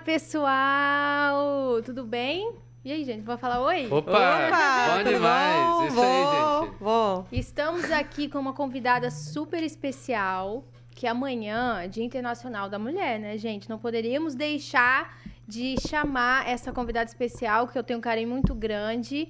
Olá, pessoal! Tudo bem? E aí, gente, vamos falar oi? Opa! Opa, bom demais! bom? Isso bom, aí, gente. Bom. Estamos aqui com uma convidada super especial, que amanhã é Dia Internacional da Mulher, né, gente? Não poderíamos deixar de chamar essa convidada especial, que eu tenho um carinho muito grande.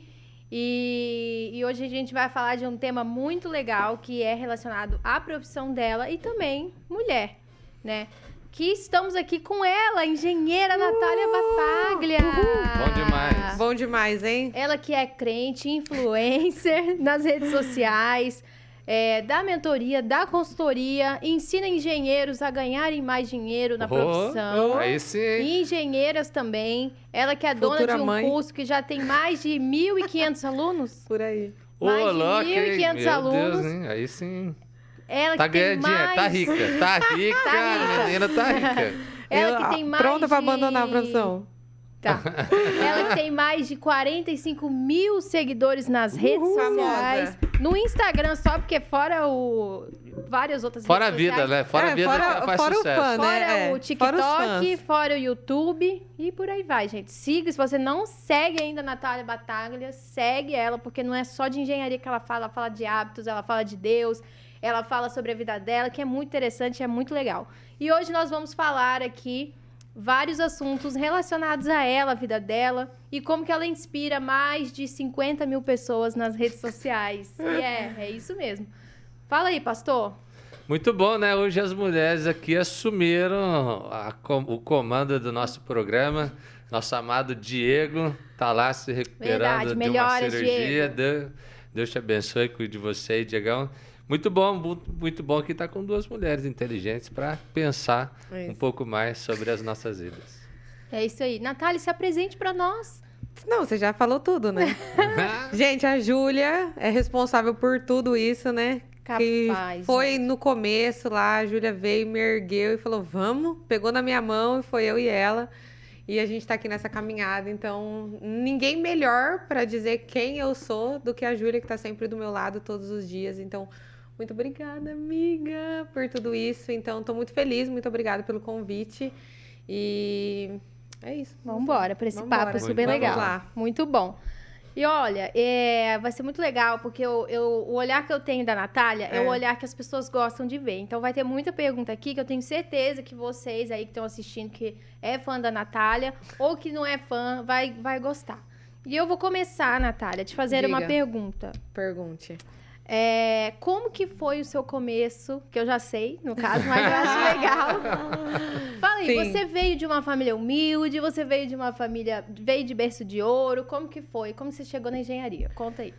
E, e hoje a gente vai falar de um tema muito legal, que é relacionado à profissão dela e também mulher, né? Que estamos aqui com ela, a engenheira Natália Bataglia. Bom demais. Bom demais, hein? Ela que é crente, influencer nas redes sociais, é, dá mentoria, dá consultoria, ensina engenheiros a ganharem mais dinheiro na Oh, profissão. Aí sim. E engenheiras também. Ela que é dona Futura de um mãe. curso que já tem mais de 1.500 alunos. Por aí. Ô, mais de louco, hein? 1.500 Meu alunos. Deus, hein? Aí sim. Ela Tá que tem ganhando dinheiro, mais... tá rica. Tá rica, Tá rica. a menina tá rica. Ela que tem mais Pronta pra de- abandonar a profissão. Tá. Ela que tem mais de 45 mil seguidores nas redes Uhul. sociais. No Instagram só, porque fora o... Várias outras Fora a vida, sociais. né? Fora a É, vida fora- faz fora o sucesso. fã, né? Fora É, o fora TikTok, fãs. fora o YouTube e por aí vai, gente. Siga, se você não segue ainda a Natália Bataglia, segue ela, porque não é só de engenharia que ela fala, ela fala de hábitos, ela fala de Deus, ela fala sobre a vida dela, que é muito interessante, é muito legal. E hoje nós vamos falar aqui vários assuntos relacionados a ela, a vida dela, e como que ela inspira mais de 50 mil pessoas nas redes sociais. E é, é isso mesmo. Fala aí, pastor. Muito bom, né? Hoje as mulheres aqui assumiram a o comando do nosso programa. Nosso amado Diego tá lá se recuperando Verdade, de uma cirurgia. Deus, Deus te abençoe, cuide de você Diegão. Muito bom, muito, bom que tá com duas mulheres inteligentes para pensar É um pouco mais sobre as nossas vidas. É isso aí. Natália, se apresente pra nós. Não, você já falou tudo, né? Gente, a Júlia é responsável por tudo isso, né? Que Capaz. foi no começo lá, a Júlia veio, me ergueu e falou: vamos, pegou na minha mão e foi eu e ela. E a gente tá aqui nessa caminhada, então ninguém melhor pra dizer quem eu sou do que a Júlia, que tá sempre do meu lado todos os dias. Então, muito obrigada, amiga, por tudo isso. Então, tô muito feliz, muito obrigada pelo convite. E é isso. Vamos embora para esse Vambora. papo super bom. legal. Vamos lá. Muito bom. E olha, é, vai ser muito legal, porque eu, eu- o olhar que eu tenho da Natália é. É. o olhar que as pessoas gostam de ver. Então vai ter muita pergunta aqui que eu tenho certeza que vocês aí que estão assistindo, que é fã da Natália, ou que não é fã, vai, vai gostar. E eu vou começar, Natália, te fazer uma Diga. pergunta. Pergunte. É, como que foi o seu começo? Que eu já sei, no caso, mas eu acho legal. Fala aí, Sim. você veio de uma família humilde, você veio de uma família, veio de berço de ouro, como que foi? Como você chegou na engenharia? Conta aí.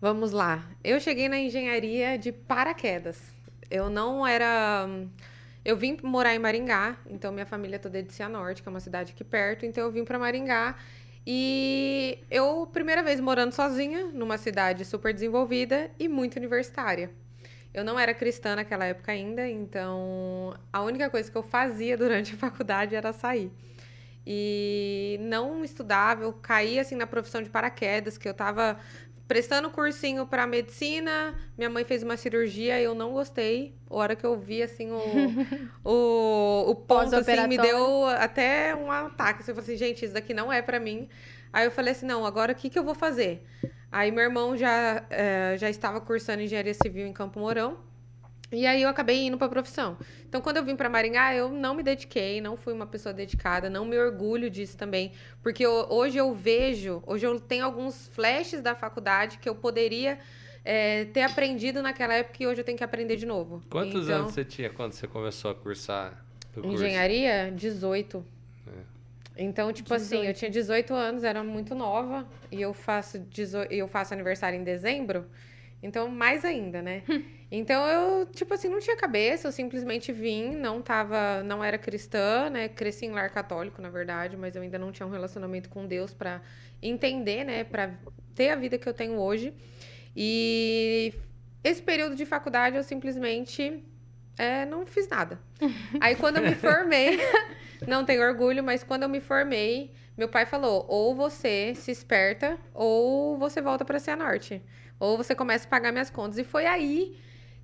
Vamos lá. Eu cheguei na engenharia de paraquedas. Eu não era. Eu vim morar em Maringá, então minha família toda é de Cianorte, que é uma cidade aqui perto, então eu vim para Maringá. E eu, primeira vez morando sozinha, numa cidade super desenvolvida e muito universitária. Eu não era cristã naquela época ainda, então a única coisa que eu fazia durante a faculdade era sair. E não estudava, eu caí assim na profissão de paraquedas, que eu tava prestando cursinho para medicina, minha mãe fez uma cirurgia e eu não gostei. A hora que eu vi assim o, o, o ponto assim, me deu até um ataque. Assim, eu falei assim, gente, isso daqui não é para mim. Aí eu falei assim, não, agora o que, que eu vou fazer? Aí meu irmão já, eh, já estava cursando engenharia civil em Campo Mourão. E aí eu acabei indo para a profissão. Então, quando eu vim para Maringá, eu não me dediquei, não fui uma pessoa dedicada, não me orgulho disso também, porque eu- hoje eu vejo, hoje eu tenho alguns flashes da faculdade que eu poderia eh, ter aprendido naquela época e hoje eu tenho que aprender de novo. Quantos Então, anos você tinha quando você começou a cursar? Engenharia, 18. Então, tipo assim, 18. eu tinha 18 anos, era muito nova, e eu faço, 18 eu faço aniversário em dezembro, então mais ainda, né? Então eu, tipo assim, não tinha cabeça, eu simplesmente vim, não tava, não era cristã, né? Cresci em lar católico, na verdade, mas eu ainda não tinha um relacionamento com Deus pra entender, né, Pra ter a vida que eu tenho hoje. E esse período de faculdade eu simplesmente é, não fiz nada. Aí quando eu me formei, não tenho orgulho, mas quando eu me formei, meu pai falou: ou você se esperta, ou você volta para Cianorte. Ou você começa a pagar minhas contas. E foi aí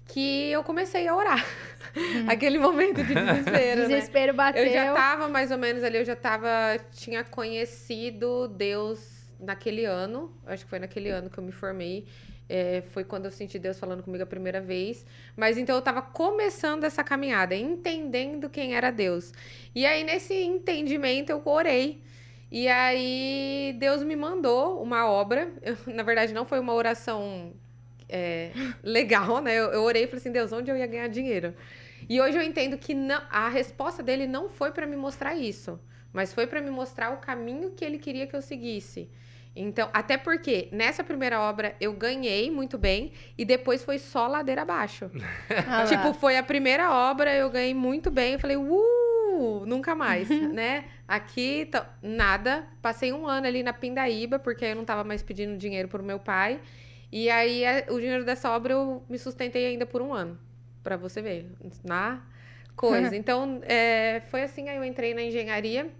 que eu comecei a orar. Aquele momento de desespero, né? Desespero bateu. Eu já tava mais ou menos ali, eu já tava, tinha conhecido Deus naquele ano, acho que foi naquele ano que eu me formei. É, foi quando eu senti Deus falando comigo a primeira vez. Mas então eu tava começando essa caminhada, entendendo quem era Deus. E aí, nesse entendimento, eu orei. E aí, Deus me mandou uma obra. Eu, na verdade, não foi uma oração é, legal, né? Eu, eu orei e falei assim: Deus, onde eu ia ganhar dinheiro? E hoje eu entendo que não, a resposta dele não foi para me mostrar isso, mas foi para me mostrar o caminho que ele queria que eu seguisse. Então, até porque nessa primeira obra eu ganhei muito bem e depois foi só ladeira abaixo. Ah tipo, foi a primeira obra, eu ganhei muito bem. Eu falei, uh, nunca mais, né? Aqui, nada. Passei um ano ali na Pindaíba, porque eu não tava mais pedindo dinheiro pro meu pai. E aí, o dinheiro dessa obra eu me sustentei ainda por um ano. Pra você ver, na coisa. Então, é, foi assim, aí eu entrei na engenharia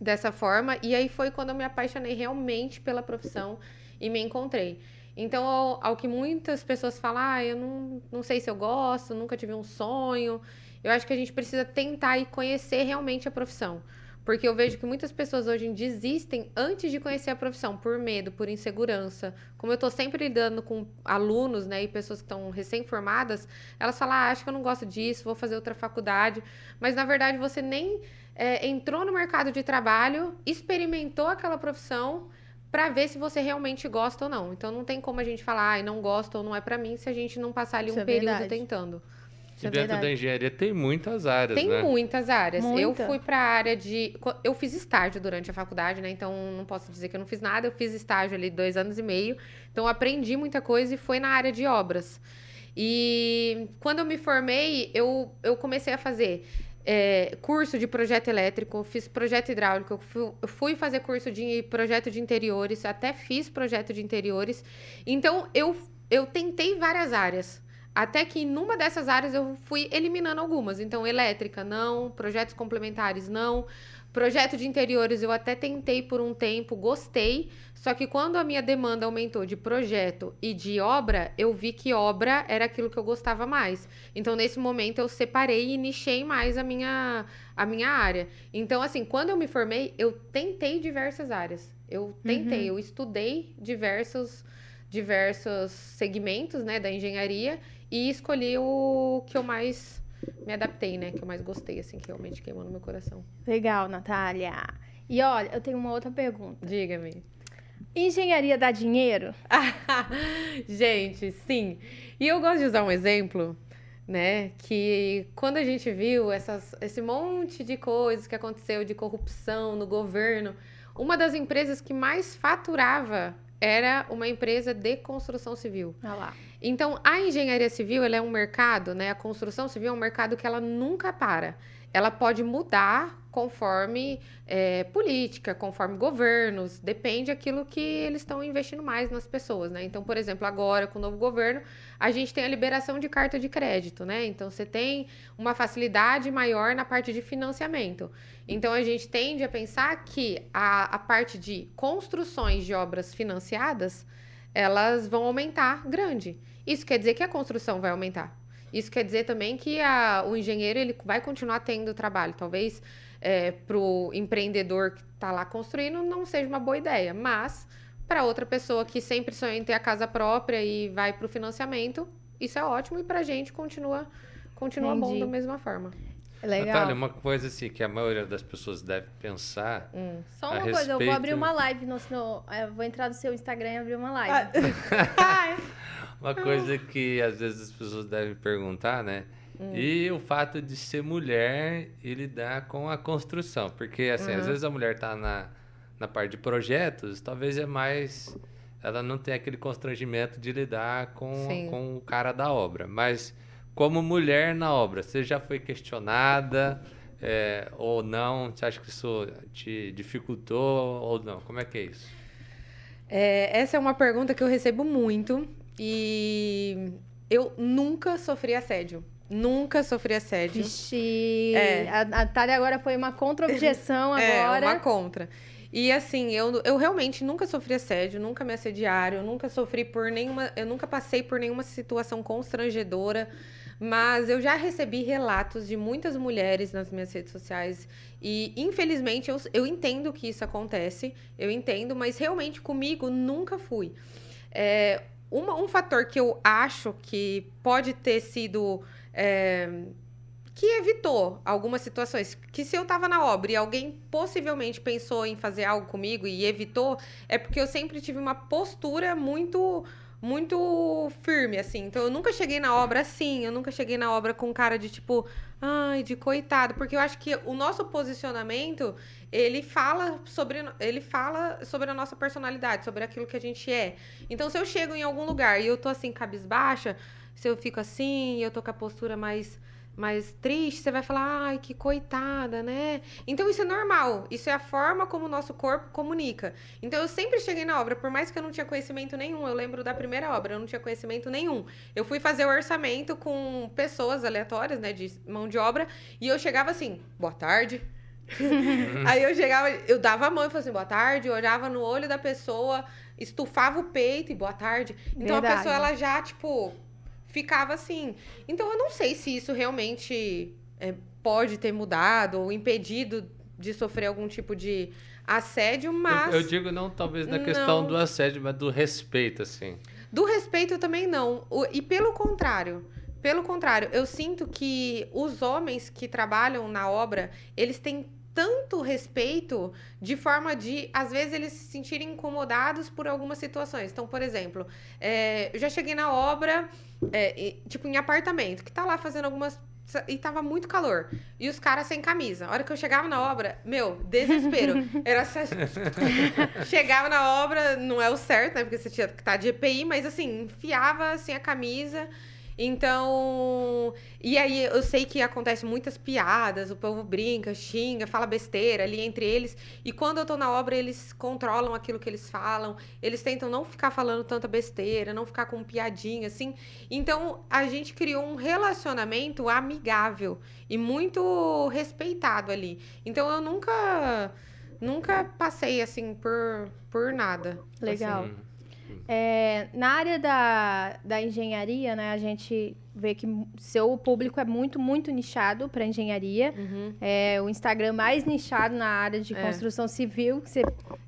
dessa forma. E aí foi quando eu me apaixonei realmente pela profissão e me encontrei. Então, ao, ao que muitas pessoas falam, ah, eu não, não sei se eu gosto, nunca tive um sonho. Eu acho que a gente precisa tentar e conhecer realmente a profissão. Porque eu vejo que muitas pessoas hoje desistem antes de conhecer a profissão, por medo, por insegurança. Como eu estou sempre lidando com alunos, né, e pessoas que estão recém-formadas, elas falam, ah, acho que eu não gosto disso, vou fazer outra faculdade. Mas, na verdade, você nem é, entrou no mercado de trabalho, experimentou aquela profissão para ver se você realmente gosta ou não. Então, não tem como a gente falar, ah, não gosto ou não é para mim, se a gente não passar ali Isso um é período verdade. tentando. Isso E é dentro verdade. da engenharia tem muitas áreas, Tem né? muitas áreas. Eu Muita. fui para a área de. Eu fiz estágio durante a faculdade, né? Então não posso dizer que eu não fiz nada. Eu fiz estágio ali dois anos e meio. Então eu aprendi muita coisa e foi na área de obras. E quando eu me formei, eu, eu comecei a fazer é, curso de projeto elétrico, fiz projeto hidráulico, eu fui, eu fui fazer curso de projeto de interiores, até fiz projeto de interiores. Então eu, eu tentei várias áreas. Até que numa dessas áreas eu fui eliminando algumas. Então, elétrica, não. Projetos complementares, não. Projeto de interiores eu até tentei por um tempo, gostei. Só que quando a minha demanda aumentou de projeto e de obra, eu vi que obra era aquilo que eu gostava mais. Então, nesse momento, eu separei e nichei mais a minha, a minha área. Então, assim, quando eu me formei, eu tentei diversas áreas. Eu tentei, eu estudei diversos, diversos segmentos né, da engenharia e escolhi o que eu mais me adaptei, né? Que eu mais gostei, assim, que realmente queimou no meu coração. Legal, Natália. E olha, eu tenho uma outra pergunta. Diga-me. Engenharia dá dinheiro? gente, sim. E eu gosto de usar um exemplo, né? Que quando a gente viu essas, esse monte de coisas que aconteceu de corrupção no governo, uma das empresas que mais faturava era uma empresa de construção civil. Olha lá. Então, a engenharia civil, é um mercado, né? A construção civil é um mercado que ela nunca para. Ela pode mudar conforme é, política, conforme governos, depende daquilo que eles estão investindo mais nas pessoas, né? Então, por exemplo, agora com o novo governo, a gente tem a liberação de carta de crédito, né? Então, você tem uma facilidade maior na parte de financiamento. Então, a gente tende a pensar que a, a parte de construções de obras financiadas, elas vão aumentar grande. Isso quer dizer que a construção vai aumentar. Isso quer dizer também que a- o engenheiro ele vai continuar tendo trabalho. Talvez para o empreendedor que está lá construindo não seja uma boa ideia, mas para outra pessoa que sempre sonha em ter a casa própria e vai para o financiamento, isso é ótimo e para a gente continua, continua bom da mesma forma. Legal. Natália, uma coisa assim que a maioria das pessoas deve pensar. Hum. Só a uma coisa, eu vou respeito- abrir uma live no, no- eu vou entrar no seu Instagram e abrir uma live. Uma coisa que às vezes as pessoas devem perguntar, né? E o fato de ser mulher e lidar com a construção. Porque, assim, às vezes a mulher tá na, na parte de projetos, talvez é mais. Ela não tem aquele constrangimento de lidar com, Sim. com o cara da obra. Mas, como mulher na obra, você já foi questionada é, ou não? Você acha que isso te dificultou ou não? Como é que é isso? É, essa é uma pergunta que eu recebo muito e eu nunca sofri assédio. Nunca sofri assédio. Vixe, É. a, a Thalia agora foi uma contra-objeção É, agora. uma contra. E assim, eu, eu realmente nunca sofri assédio, nunca me assediaram, nunca sofri por nenhuma. Eu nunca passei por nenhuma situação constrangedora. Mas eu já recebi relatos de muitas mulheres nas minhas redes sociais. E, infelizmente, eu, eu entendo que isso acontece. Eu entendo, mas realmente comigo nunca fui. É, uma- um fator que eu acho que pode ter sido. é, que evitou algumas situações. Que se eu tava na obra e alguém possivelmente pensou em fazer algo comigo e evitou, é porque eu sempre tive uma postura muito muito firme, assim. Então eu nunca cheguei na obra assim, eu nunca cheguei na obra com cara de tipo, ai, de coitado, porque eu acho que o nosso posicionamento, ele fala sobre ele fala sobre a nossa personalidade, sobre aquilo que a gente é. Então se eu chego em algum lugar e eu tô assim cabisbaixa, se eu fico assim, eu tô com a postura mais mais triste, você vai falar, ai, que coitada, né? Então isso é normal, isso é a forma como o nosso corpo comunica. Então eu sempre cheguei na obra, por mais que eu não tinha conhecimento nenhum, eu lembro da primeira obra, eu não tinha conhecimento nenhum. Eu fui fazer o orçamento com pessoas aleatórias, né, de mão de obra, e eu chegava assim, boa tarde. Aí eu chegava, eu dava a mão e falava assim, boa tarde, eu olhava no olho da pessoa, estufava o peito e boa tarde. Então a Verdade. pessoa, ela já, tipo, ficava assim. Então eu não sei se isso realmente é, pode ter mudado ou impedido de sofrer algum tipo de assédio, mas Eu, eu digo não talvez questão Não. do assédio, mas do respeito, assim. do respeito também não. O- e pelo contrário, pelo contrário, eu sinto que os homens que trabalham na obra, eles têm tanto respeito de forma de, às vezes, eles se sentirem incomodados por algumas situações. Então, por exemplo, é, eu já cheguei na obra, é, e, tipo, em apartamento, que tá lá fazendo algumas. E tava muito calor. E os caras sem camisa. A hora que eu chegava na obra, meu, desespero. Era. Chegava na obra, não é o certo, né? Porque você tinha que estar de EPI, mas assim, enfiava assim a camisa. Então. E aí eu sei que acontece muitas piadas, o povo brinca, xinga, fala besteira ali entre eles. E quando eu tô na obra, eles controlam aquilo que eles falam. Eles tentam não ficar falando tanta besteira, não ficar com piadinha, assim. Então a gente criou um relacionamento amigável e muito respeitado ali. Então eu nunca. Nunca passei assim por, por nada. Legal. assim. É, na área da, da engenharia, né, a gente vê que seu público é muito, muito nichado para engenharia. Uhum. É o Instagram mais nichado na área de É. construção civil que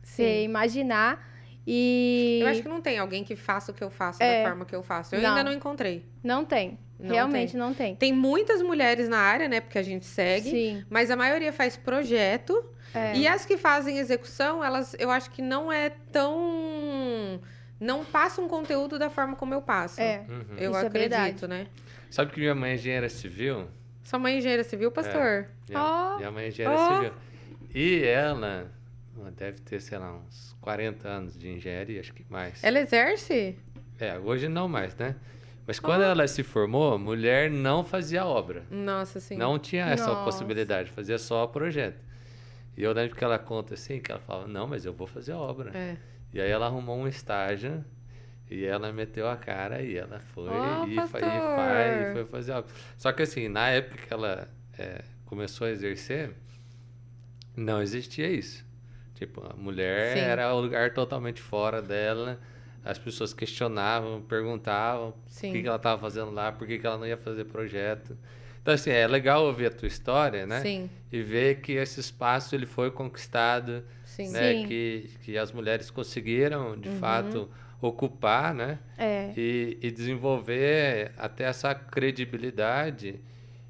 você, imaginar. E Eu acho que não tem alguém que faça o que eu faço É. da forma que eu faço. Eu Não. ainda não encontrei. não tem. Não realmente tem. não tem. Tem muitas mulheres na área, né? Porque a gente segue. Sim. Mas a maioria faz projeto. É. E as que fazem execução, elas eu acho que não é tão. Não passam conteúdo da forma como eu passo. É. Uhum. Eu Isso é acredito, verdade. né? Sabe que minha mãe é engenheira civil? Sua mãe é engenheira civil, pastor? Minha, Ó. minha mãe é engenheira Ó. civil. E ela deve ter, sei lá, uns 40 anos de engenharia, acho que mais. Ela exerce? É, hoje não mais, né? Mas quando ela se formou, mulher não fazia obra. Nossa, sim. Não tinha essa Nossa. possibilidade, fazia só projeto. E eu lembro que ela conta assim, que ela fala, não, mas eu vou fazer obra. É. E aí ela arrumou um estágio e ela meteu a cara e ela foi Ó, e, fa- e faz, e foi fazer obra. Só que assim, na época que ela é, começou a exercer, não existia isso. Tipo, a mulher Sim. era o lugar totalmente fora dela. As pessoas questionavam, perguntavam Sim. o que, que ela estava fazendo lá, por que, que ela não ia fazer projeto. Então, assim, é legal ouvir a tua história, né? Sim, E ver que esse espaço ele foi conquistado, sim. né? Sim. Que, que as mulheres conseguiram, de Uhum. fato, ocupar, né? É. E, e desenvolver até essa credibilidade.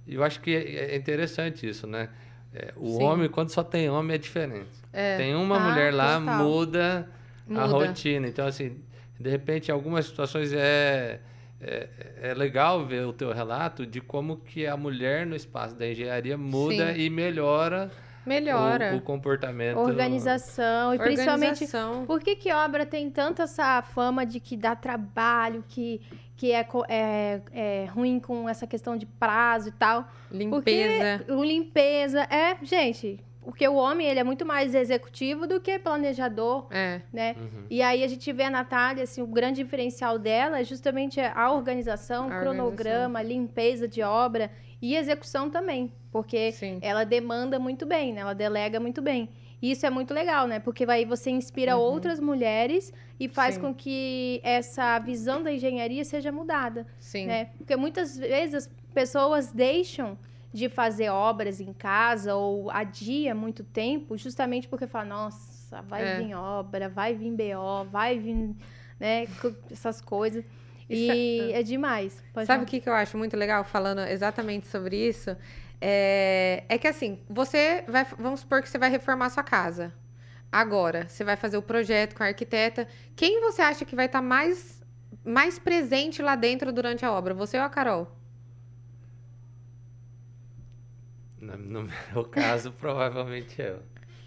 E eu acho que é é interessante isso, né? É, o Sim. homem, quando só tem homem, é diferente. É. Tem uma Ah, mulher lá, total. muda, a Muda. rotina. Então, assim, de repente, em algumas situações é, é, é legal ver o teu relato de como que a mulher no espaço da engenharia muda Sim. e melhora, Melhora. O, o comportamento. Organização. E principalmente Organização. Por que, que obra tem tanto essa fama de que dá trabalho, que, que é, é, é ruim com essa questão de prazo e tal? Limpeza. Porque o limpeza. É, gente, porque o homem, ele é muito mais executivo do que planejador, É. né? Uhum. E aí a gente vê a Natália, assim, o grande diferencial dela é justamente a organização, o A cronograma, a limpeza de obra e execução também, porque Sim. ela demanda muito bem, né? Ela delega muito bem. E isso é muito legal, né? Porque aí você inspira Uhum. outras mulheres e faz Sim. com que essa visão da engenharia seja mudada, Sim. né? Porque muitas vezes as pessoas deixam de fazer obras em casa ou adia muito tempo, justamente porque fala, nossa, vai É. vir obra, vai vir BO, vai vir, né, essas coisas. Isso E é demais. Pode Sabe o que, que eu acho muito legal, falando exatamente sobre isso? É, é que assim, você vai. Vamos supor que você vai reformar sua casa. Agora, você vai fazer o projeto com a arquiteta. Quem você acha que vai estar mais, mais presente lá dentro durante a obra? Você ou a Carol? No, no meu caso, provavelmente eu.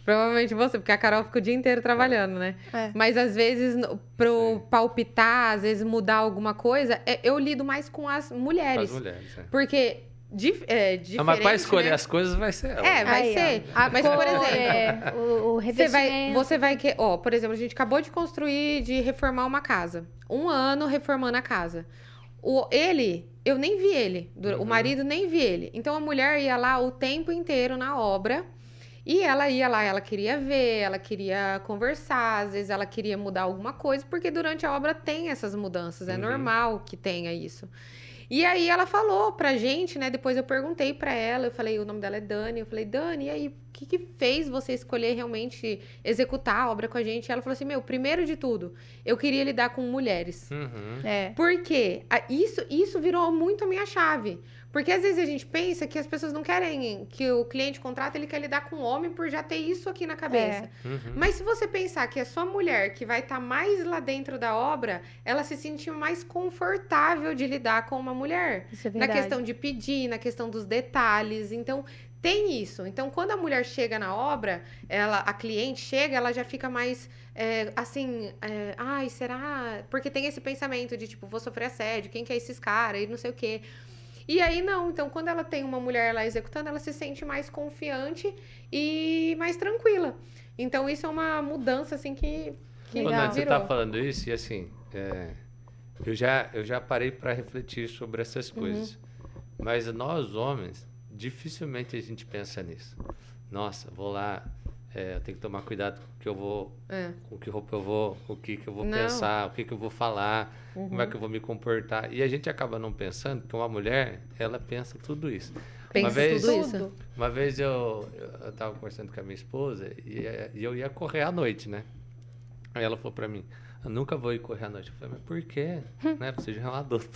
Provavelmente você, porque a Carol fica o dia inteiro trabalhando, né? É. Mas às vezes, pro Sim. palpitar, às vezes mudar alguma coisa, é- eu lido mais com as mulheres. As mulheres, é. Porque dif, é, diferente, Não, mas para escolher né? as coisas vai ser ela. É, vai Aí, ser. A Mas, por exemplo, é, o, o Você vai, revestimento. você vai que, ó, por exemplo, a gente acabou de construir, de reformar uma casa. Um ano reformando a casa. O, ele, eu nem vi ele. dura- O Uhum. marido nem vi ele. Então a mulher ia lá o tempo inteiro na obra. E ela ia lá, ela queria ver, ela queria conversar, às vezes ela queria mudar alguma coisa, porque durante a obra tem essas mudanças, é Uhum. normal que tenha isso. E aí ela falou pra gente, né? Depois eu perguntei pra ela, eu falei, o nome dela é Dani, eu falei, Dani, e aí, o que, que fez você escolher realmente executar a obra com a gente? Ela falou assim, meu, primeiro de tudo, eu queria lidar com mulheres. Uhum. É. Porque isso, isso virou muito a minha chave. Porque às vezes a gente pensa que as pessoas não querem que o cliente contrata, ele quer lidar com o homem por já ter isso aqui na cabeça. Uhum. Mas se você pensar que é só mulher que vai estar mais lá dentro da obra, ela se sente mais confortável de lidar com uma mulher. Isso é Na questão de pedir, na questão dos detalhes. Então, tem isso. Então, quando a mulher chega na obra, ela, a cliente chega, ela já fica mais é, assim, é, ai, será? Porque tem esse pensamento de tipo, vou sofrer assédio, quem que é esses caras e não sei o quê. E aí não, então quando ela tem uma mulher lá executando, ela se sente mais confiante e mais tranquila. Então isso é uma mudança assim que, que Legal. Nath, você virou. tá falando isso e assim, é, eu, já, eu já parei para refletir sobre essas Uhum. coisas. Mas nós, homens, dificilmente a gente pensa nisso. Nossa, vou lá, é, eu tenho que tomar cuidado com o que eu vou, É. com que roupa eu vou, o que, que eu vou Não. pensar, o que, que eu vou falar, como Uhum. é que eu vou me comportar. E a gente acaba não pensando que uma mulher, ela pensa tudo isso. Pensa vez- tudo isso. Uma vez eu, eu tava conversando com a minha esposa e, e eu ia correr à noite, né? Aí ela falou pra mim, eu nunca vou ir correr à noite. Eu falei, mas por quê? né? Você já é uma adulta.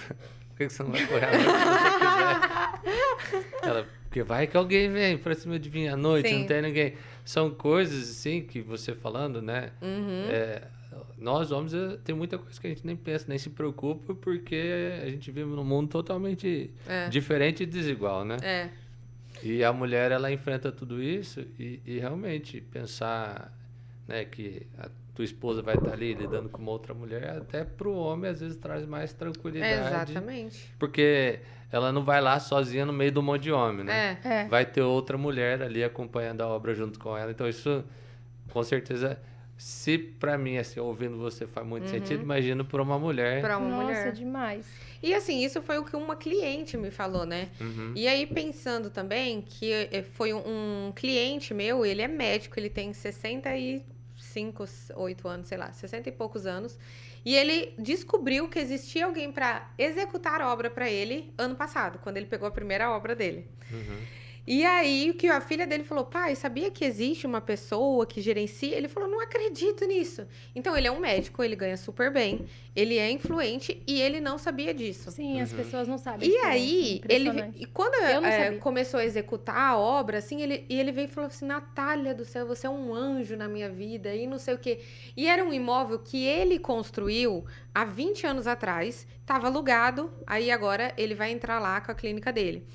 Por que que você não vai correr à noite se você quiser? Ela, porque vai que alguém vem pra cima de mim à noite, Sim. não tem ninguém. São coisas, assim, que você falando, né? Uhum. É, nós, homens, eh, tem muita coisa que a gente nem pensa, nem se preocupa, porque a gente vive num mundo totalmente É. diferente e desigual, né? É. E a mulher, ela enfrenta tudo isso e, e realmente pensar né, que a tua esposa vai estar ali lidando com uma outra mulher, até pro homem às vezes traz mais tranquilidade. Exatamente. Porque ela não vai lá sozinha no meio do monte de homem, né? É. É. Vai ter outra mulher ali acompanhando a obra junto com ela. Então isso, com certeza, se pra mim, assim, ouvindo você faz muito sentido, imagino pra uma mulher. Pra uma Nossa, mulher. demais. E assim, isso foi o que uma cliente me falou, né? Uhum. E aí, pensando também que eh, foi um, um cliente meu, ele é médico, ele tem 65, 8 anos, sei lá, 60 e poucos anos. E ele descobriu que existia alguém para executar a obra para ele ano passado, quando ele pegou a primeira obra dele. Uhum. E aí, que a filha dele falou: pai, sabia que existe uma pessoa que gerencia? Ele falou: não acredito nisso. Então, ele é um médico, ele ganha super bem, ele é influente e ele não sabia disso. Sim, as Uhum. pessoas não sabem. E diferença. aí, ele Impressionante. e quando é, começou a executar a obra, assim, ele, e ele veio e falou assim: Natália do céu, você é um anjo na minha vida, e não sei o quê. E era um imóvel que ele construiu há 20 anos atrás, estava alugado, aí agora ele vai entrar lá com a clínica dele.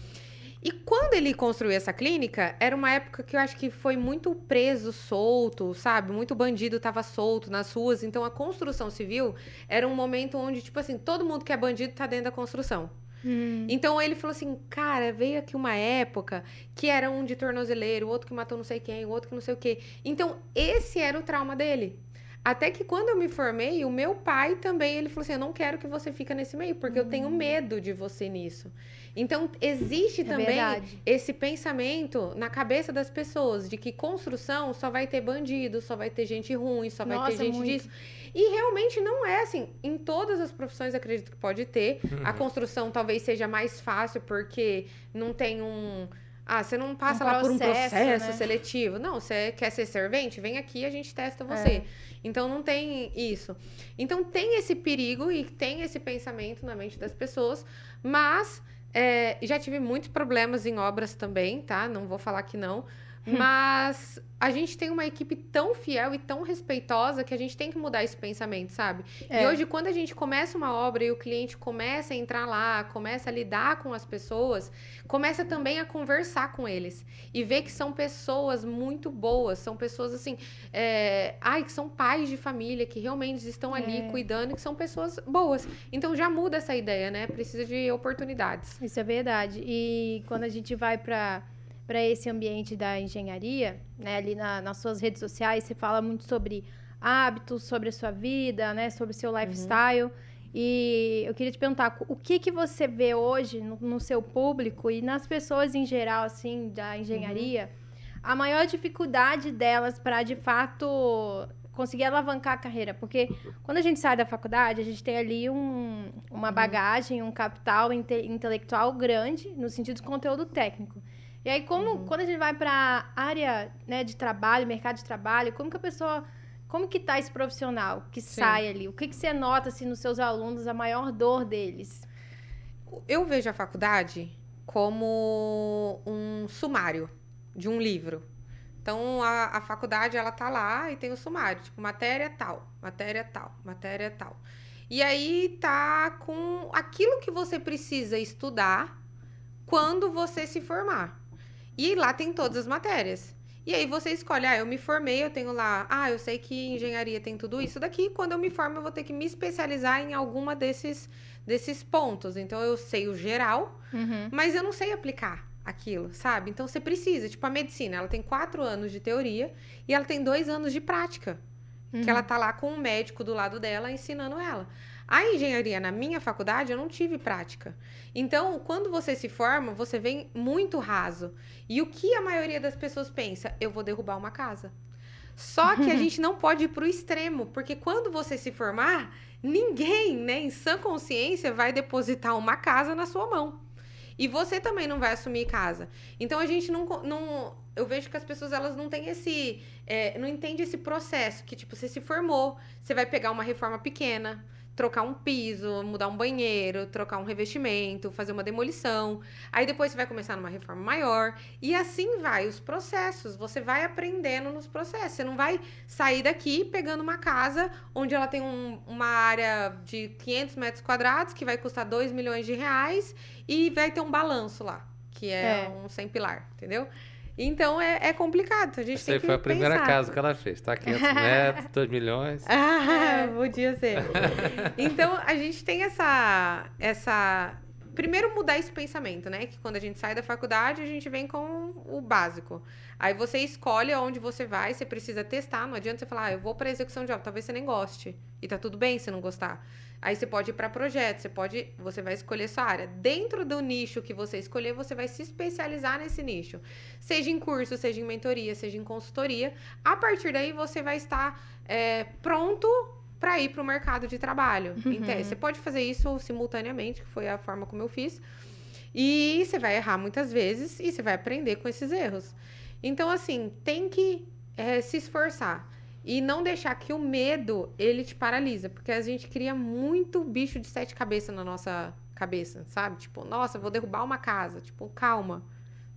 E quando ele construiu essa clínica, era uma época que eu acho que foi muito preso, solto, sabe? Muito bandido tava solto nas ruas. Então a construção civil era um momento onde, tipo assim, todo mundo que é bandido tá dentro da construção. Hum. Então ele falou assim, cara, veio aqui uma época que era um de tornozeleiro, o outro que matou não sei quem, o outro que não sei o quê. Então esse era o trauma dele. Até que quando eu me formei, o meu pai também, ele falou assim, eu não quero que você fique nesse meio, porque hum. eu tenho hum. medo de você nisso. Então, existe é também verdade. esse pensamento na cabeça das pessoas de que construção só vai ter bandido, só vai ter gente ruim, só vai ter gente muito. disso. E realmente não é assim. Em todas as profissões, acredito que pode ter. Uhum. A construção talvez seja mais fácil, porque não tem um. Ah, você não passa um lá processo, por um processo né? seletivo. Não, você quer ser servente? Vem aqui a gente testa você. É. Então não tem isso. Então tem esse perigo e tem esse pensamento na mente das pessoas, mas é, já tive muitos problemas em obras também, tá? Não vou falar que não. Mas a gente tem uma equipe tão fiel e tão respeitosa que a gente tem que mudar esse pensamento, sabe? É. E hoje, quando a gente começa uma obra e o cliente começa a entrar lá, começa a lidar com as pessoas, começa também a conversar com eles e ver que são pessoas muito boas, são pessoas assim, é... ai, que são pais de família, que realmente estão ali é. cuidando e que são pessoas boas. Então já muda essa ideia, né? Precisa de oportunidades. Isso é verdade. E quando a gente vai para para esse ambiente da engenharia, né? Ali na, nas suas redes sociais, você fala muito sobre hábitos, sobre a sua vida, né? Sobre o seu uhum. lifestyle. Uhum. E eu queria te perguntar, o que que você vê hoje no, no seu público e nas pessoas em geral, assim, da engenharia, uhum. a maior dificuldade delas para, de fato, conseguir alavancar a carreira? Porque quando a gente sai da faculdade, a gente tem ali um, uma uhum. bagagem, um capital inte intelectual grande, no sentido de conteúdo técnico. E aí, como, uhum. quando a gente vai para a área né, de trabalho, mercado de trabalho, como que a pessoa. Como que tá esse profissional que Sim. sai ali? O que, que você nota assim, nos seus alunos, a maior dor deles? Eu vejo a faculdade como um sumário de um livro. Então, a, a faculdade, ela tá lá e tem o sumário, tipo, matéria tal, matéria tal, matéria tal. E aí tá com aquilo que você precisa estudar quando você se formar. E lá tem todas as matérias. E aí você escolhe, ah, eu me formei, eu tenho lá, ah, eu sei que engenharia tem tudo isso daqui. Quando eu me formo, eu vou ter que me especializar em alguma desses, desses pontos. Então eu sei o geral, uhum. mas eu não sei aplicar aquilo, sabe? Então você precisa, tipo, a medicina, ela tem quatro anos de teoria e ela tem dois anos de prática. Uhum. Que ela tá lá com um médico do lado dela ensinando ela. A engenharia na minha faculdade eu não tive prática. Então, quando você se forma, você vem muito raso. E o que a maioria das pessoas pensa? Eu vou derrubar uma casa. Só que a gente não pode ir para o extremo, porque quando você se formar, ninguém, né, em sã consciência, vai depositar uma casa na sua mão. E você também não vai assumir casa. Então a gente não, não eu vejo que as pessoas elas não têm esse, é, não entende esse processo que tipo você se formou, você vai pegar uma reforma pequena, trocar um piso, mudar um banheiro, trocar um revestimento, fazer uma demolição. Aí depois você vai começar numa reforma maior. E assim vai os processos. Você vai aprendendo nos processos. Você não vai sair daqui pegando uma casa onde ela tem um, uma área de 500 metros quadrados que vai custar 2 milhões de reais e vai ter um balanço lá, que é, é. um sem pilar, entendeu? Então é, é complicado. A gente Essa tem que foi a primeira pensar. casa que ela fez, tá? 500 metros, 2 milhões. Ah, podia ser. então a gente tem essa, essa. Primeiro mudar esse pensamento, né? Que quando a gente sai da faculdade, a gente vem com o básico. Aí você escolhe aonde você vai, você precisa testar. Não adianta você falar, ah, eu vou para execução de obra, talvez você nem goste. E tá tudo bem se não gostar. Aí você pode ir para projeto, você pode, você vai escolher sua área. Dentro do nicho que você escolher, você vai se especializar nesse nicho. Seja em curso, seja em mentoria, seja em consultoria. A partir daí você vai estar é, pronto para ir para o mercado de trabalho. Uhum. Então, você pode fazer isso simultaneamente, que foi a forma como eu fiz. E você vai errar muitas vezes e você vai aprender com esses erros. Então, assim, tem que é, se esforçar. E não deixar que o medo, ele te paralisa. Porque a gente cria muito bicho de sete cabeças na nossa cabeça, sabe? Tipo, nossa, vou derrubar uma casa. Tipo, calma.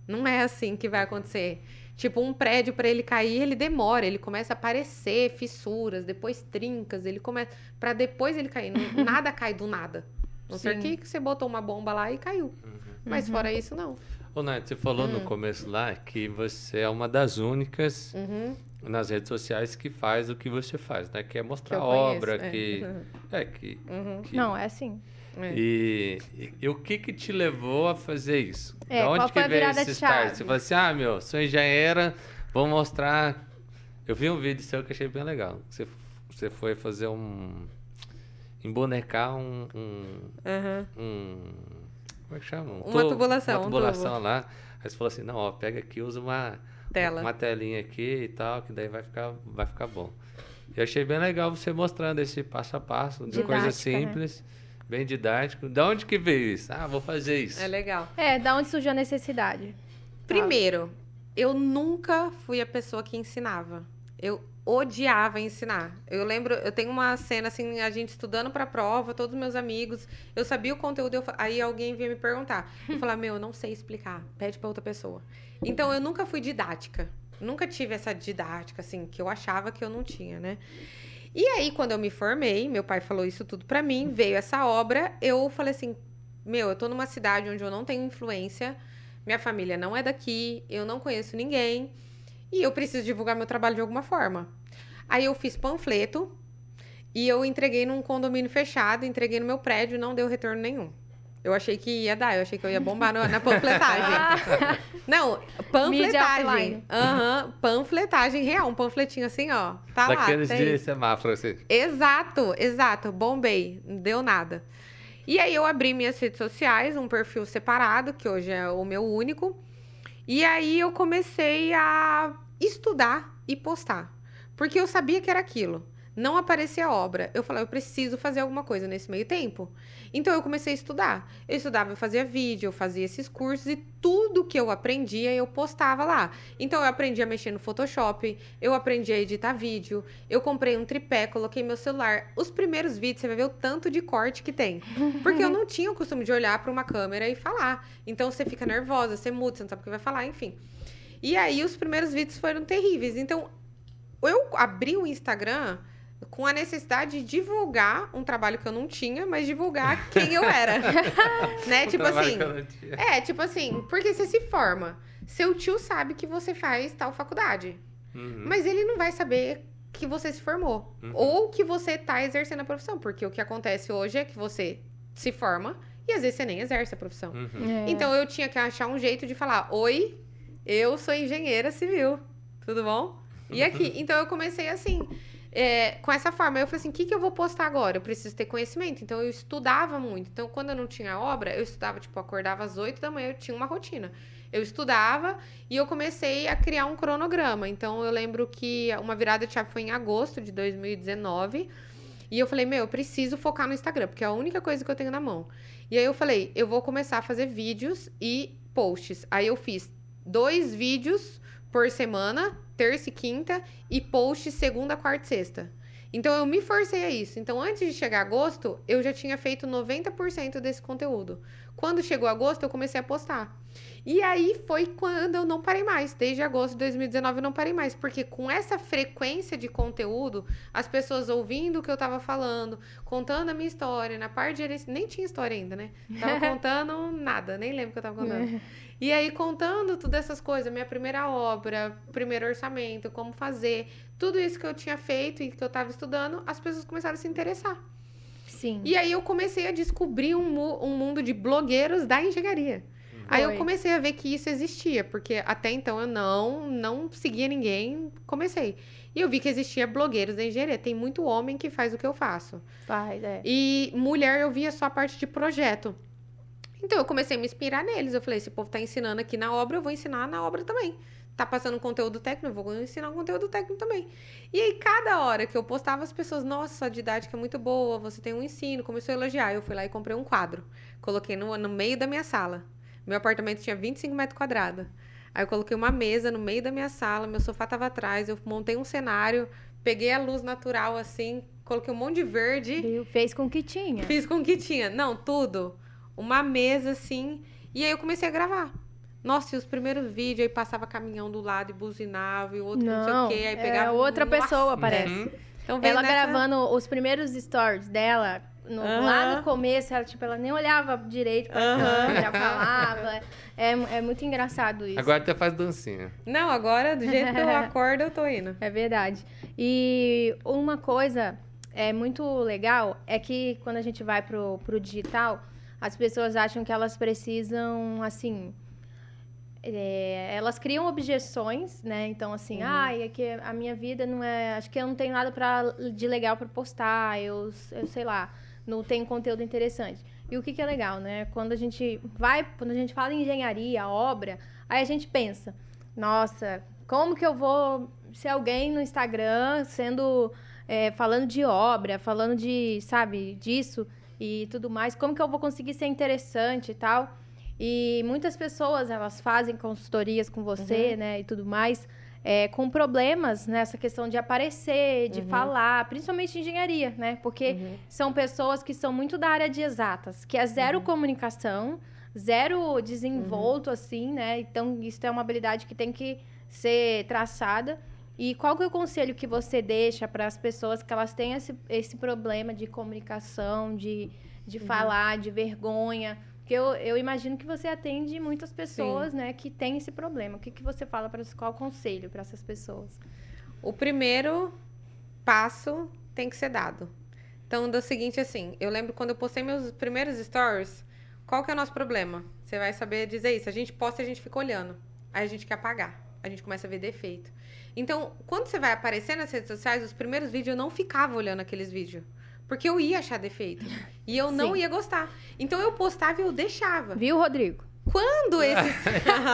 Não é assim que vai acontecer. Tipo, um prédio para ele cair, ele demora, ele começa a aparecer fissuras, depois trincas, ele começa para depois ele cair. nada cai do nada. Não sei que você botou uma bomba lá e caiu. Uhum. Mas fora uhum. isso, não. Ô, Nath, você falou no hum. começo lá que você é uma das únicas uhum nas redes sociais que faz o que você faz, né? Que é mostrar que obra, é. que... É, que, uhum. que... Não, é assim. É. E, e, e, o que que te levou a fazer isso? É, da onde que veio esse start? Você falou assim, ah, meu, sou engenheira, vou mostrar... Eu vi um vídeo seu que achei bem legal. Você, você foi fazer um... Embonecar um... um, uhum. um como é que chama? Um uma tubulação. Uma tubulação um lá. Aí você falou assim, não, ó, pega aqui, usa uma... Tela. Uma telinha aqui e tal, que daí vai ficar, vai ficar bom. Eu achei bem legal você mostrando esse passo a passo de Didática, coisa né? simples. Né? Bem didático. Da onde que veio isso? Ah, vou fazer isso. É legal. É, da onde surgiu a necessidade? Primeiro, eu nunca fui a pessoa que ensinava. Eu odiava ensinar. Eu lembro, eu tenho uma cena assim, a gente estudando para prova, todos os meus amigos, eu sabia o conteúdo, eu, aí alguém vinha me perguntar. Eu falava, meu, eu não sei explicar, pede para outra pessoa. Então eu nunca fui didática. Nunca tive essa didática assim que eu achava que eu não tinha, né? E aí, quando eu me formei, meu pai falou isso tudo para mim, veio essa obra, eu falei assim: meu, eu tô numa cidade onde eu não tenho influência, minha família não é daqui, eu não conheço ninguém, e eu preciso divulgar meu trabalho de alguma forma. Aí eu fiz panfleto e eu entreguei num condomínio fechado, entreguei no meu prédio, não deu retorno nenhum. Eu achei que ia dar, eu achei que eu ia bombar no, na panfletagem. Não, panfletagem. Aham, uhum, panfletagem real, um panfletinho assim, ó. Tá Daqueles lá. Daqueles de semáforo, assim. Exato, exato. Bombei, não deu nada. E aí eu abri minhas redes sociais, um perfil separado, que hoje é o meu único. E aí eu comecei a estudar e postar. Porque eu sabia que era aquilo não aparecia obra. Eu falei, eu preciso fazer alguma coisa nesse meio tempo. Então eu comecei a estudar. Eu estudava, eu fazia vídeo, eu fazia esses cursos e tudo que eu aprendia eu postava lá. Então eu aprendi a mexer no Photoshop, eu aprendi a editar vídeo, eu comprei um tripé, coloquei meu celular. Os primeiros vídeos você vai ver o tanto de corte que tem. Porque eu não tinha o costume de olhar para uma câmera e falar. Então você fica nervosa, você muda, você não sabe o que vai falar, enfim. E aí os primeiros vídeos foram terríveis. Então eu abri o Instagram com a necessidade de divulgar um trabalho que eu não tinha, mas divulgar quem eu era. né? tipo assim. É, tipo assim, porque você se forma. Seu tio sabe que você faz tal faculdade. Uhum. Mas ele não vai saber que você se formou. Uhum. Ou que você está exercendo a profissão. Porque o que acontece hoje é que você se forma e às vezes você nem exerce a profissão. Uhum. É. Então eu tinha que achar um jeito de falar: Oi, eu sou engenheira civil. Tudo bom? E aqui? Então eu comecei assim é, com essa forma. Eu falei assim: o que, que eu vou postar agora? Eu preciso ter conhecimento. Então eu estudava muito. Então, quando eu não tinha obra, eu estudava, tipo, acordava às 8 da manhã, eu tinha uma rotina. Eu estudava e eu comecei a criar um cronograma. Então, eu lembro que uma virada de foi em agosto de 2019. E eu falei, meu, eu preciso focar no Instagram, porque é a única coisa que eu tenho na mão. E aí eu falei, eu vou começar a fazer vídeos e posts. Aí eu fiz dois vídeos por semana, terça e quinta, e post segunda, quarta e sexta. Então eu me forcei a isso. Então antes de chegar agosto, eu já tinha feito 90% desse conteúdo. Quando chegou agosto, eu comecei a postar. E aí foi quando eu não parei mais. Desde agosto de 2019 eu não parei mais. Porque com essa frequência de conteúdo, as pessoas ouvindo o que eu tava falando, contando a minha história, na parte de nem tinha história ainda, né? Tava contando nada, nem lembro o que eu tava contando. E aí, contando todas essas coisas, minha primeira obra, primeiro orçamento, como fazer, tudo isso que eu tinha feito e que eu estava estudando, as pessoas começaram a se interessar. Sim. E aí eu comecei a descobrir um, um mundo de blogueiros da engenharia. Foi. Aí eu comecei a ver que isso existia, porque até então eu não, não seguia ninguém, comecei. E eu vi que existia blogueiros da engenharia. Tem muito homem que faz o que eu faço. Faz, é. E mulher eu via só a parte de projeto. Então eu comecei a me inspirar neles. Eu falei, esse povo tá ensinando aqui na obra, eu vou ensinar na obra também. Tá passando conteúdo técnico, eu vou ensinar um conteúdo técnico também. E aí, cada hora que eu postava, as pessoas, nossa, sua didática é muito boa, você tem um ensino, começou a elogiar. Eu fui lá e comprei um quadro. Coloquei no, no meio da minha sala. Meu apartamento tinha 25 metros quadrados. Aí eu coloquei uma mesa no meio da minha sala, meu sofá tava atrás, eu montei um cenário, peguei a luz natural assim, coloquei um monte de verde. Viu? Fez com que tinha. Fiz com que tinha. Não, tudo uma mesa assim. E aí eu comecei a gravar. Nossa, e os primeiros vídeos, aí passava caminhão do lado e buzinava, e o outro não, não sei o quê, aí pegava... É outra Nossa. pessoa, parece. Uhum. Então, ela nessa... gravando os primeiros stories dela, no, uhum. lá no começo, ela, tipo, ela nem olhava direito pra uhum. câmera, falava. É, é muito engraçado isso. Agora até faz dancinha. Não, agora, do jeito que eu acordo, eu tô indo. É verdade. E uma coisa é muito legal é que quando a gente vai pro, pro digital, as pessoas acham que elas precisam, assim. é, elas criam objeções, né? Então, assim, Uhum. ai, é que a minha vida não é. Acho que eu não tenho nada pra, de legal pra postar, eu, eu sei lá, não tenho conteúdo interessante. E o que, que é legal, né? Quando a gente vai, quando a gente fala em engenharia, obra, aí a gente pensa, nossa, como que eu vou ser alguém no Instagram sendo é, falando de obra, falando de, sabe, disso e tudo mais, como que eu vou conseguir ser interessante e tal? E muitas pessoas, elas fazem consultorias com você, né, e tudo mais, é, com problemas nessa questão de aparecer, de falar, principalmente engenharia, né? Porque Uhum. são pessoas que são muito da área de exatas, que é zero comunicação, zero desenvolto, assim, né? Então, isso é uma habilidade que tem que ser traçada. E qual que é o conselho que você deixa para as pessoas que elas têm esse, esse problema de comunicação, de, de falar, de vergonha? Porque eu, eu imagino que você atende muitas pessoas, né, que têm esse problema. O que, que você fala para qual conselho para essas pessoas? O primeiro passo tem que ser dado. Então, do seguinte, assim, eu lembro quando eu postei meus primeiros stories, qual que é o nosso problema? Você vai saber dizer isso. A gente posta e a gente fica olhando. Aí a gente quer apagar. A gente começa a ver defeito. Então, quando você vai aparecer nas redes sociais, os primeiros vídeos eu não ficava olhando aqueles vídeos. Porque eu ia achar defeito. E eu não Sim. ia gostar. Então eu postava e eu deixava. Viu, Rodrigo? Quando esses.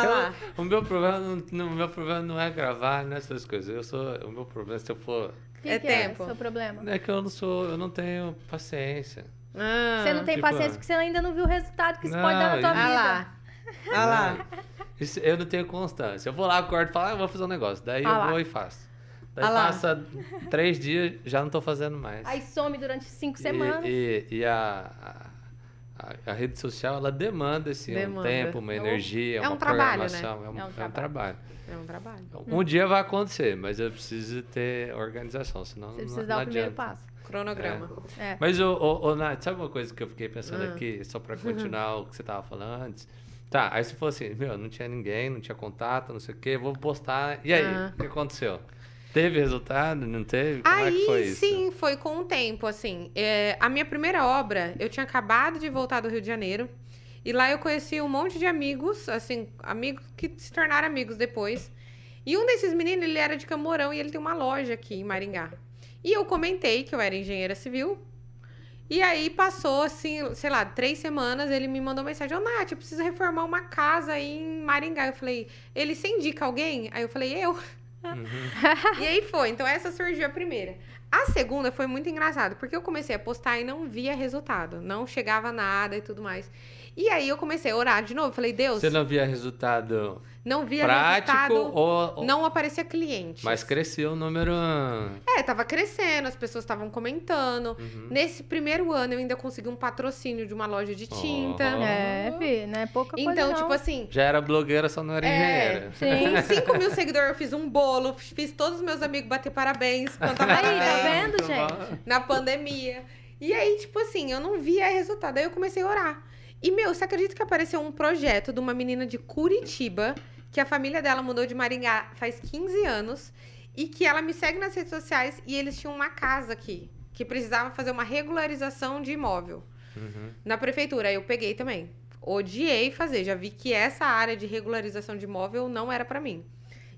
O meu problema não, não- o meu problema não é gravar nessas coisas. Eu sou, o meu problema se eu for que É que tempo. é o seu problema? é que eu não sou, eu não tenho paciência. Ah, Você não tem tipo, paciência porque você ainda não viu o resultado que isso pode dar na Não, tua Ah vida. lá. Ah lá. Isso- eu não tenho constância. Eu vou lá, acordo e falo, ah, eu vou fazer um negócio. Daí Ah eu lá. vou e faço. Daí Ah lá. passa três dias, já não tô fazendo mais. Aí some durante cinco E- semanas. E, e a, a, a rede social, ela demanda esse um Demanda. tempo, uma É um- energia, é um uma trabalho, né? programação. É um, É um é um trabalho. É um trabalho. Um dia vai acontecer, mas eu preciso ter organização, senão Você não, precisa não dar o primeiro adianta. passo. Cronograma. É. Mas, ô, ô, ô, Nath, sabe uma coisa que eu fiquei pensando Ah. aqui, só pra continuar o que você tava falando antes? Tá, aí você falou assim, meu, não tinha ninguém, não tinha contato, não sei o quê, vou postar. E aí, Ah. o que aconteceu? Teve resultado? Não teve? Como é Aí que foi isso? sim, foi com o tempo, assim. É, a minha primeira obra, eu tinha acabado de voltar do Rio de Janeiro. E lá eu conheci um monte de amigos, assim, amigos que se tornaram amigos depois. E um desses meninos, ele era de Camorão e ele tem uma loja aqui em Maringá. E eu comentei que eu era engenheira civil. E aí passou, assim, sei lá, três semanas, ele me mandou mensagem, ô Nath, eu preciso reformar uma casa aí em Maringá. Eu falei, ele se indica alguém? Aí eu falei, eu. Uhum. E aí foi. Então essa surgiu a primeira. A segunda foi muito engraçado, porque eu comecei a postar e não via resultado. Não chegava nada e tudo mais. E aí eu comecei a orar de novo. Falei, Deus, Você não via resultado não via prático resultado. ou, ou- Não aparecia cliente. Mas cresceu o número... É, tava crescendo, as pessoas estavam comentando. Uhum. Nesse primeiro ano eu ainda consegui um patrocínio de uma loja de tinta. Oh. É, fi, não é pouca coisa Então, não. tipo assim, Já era blogueira, só não era É, engenheira. Sim. com 5 mil seguidores eu fiz um bolo, fiz todos os meus amigos bater parabéns, cantar Aí, tá vendo, gente? bom. na pandemia. E aí, tipo assim, eu não via resultado. Aí eu comecei a orar. E, meu, você acredita que apareceu um projeto de uma menina de Curitiba, que a família dela mudou de Maringá faz 15 anos, e que ela me segue nas redes sociais e eles tinham uma casa aqui, que precisava fazer uma regularização de imóvel Uhum. na prefeitura. Aí eu peguei também. Odiei fazer, já vi que essa área de regularização de imóvel não era pra mim.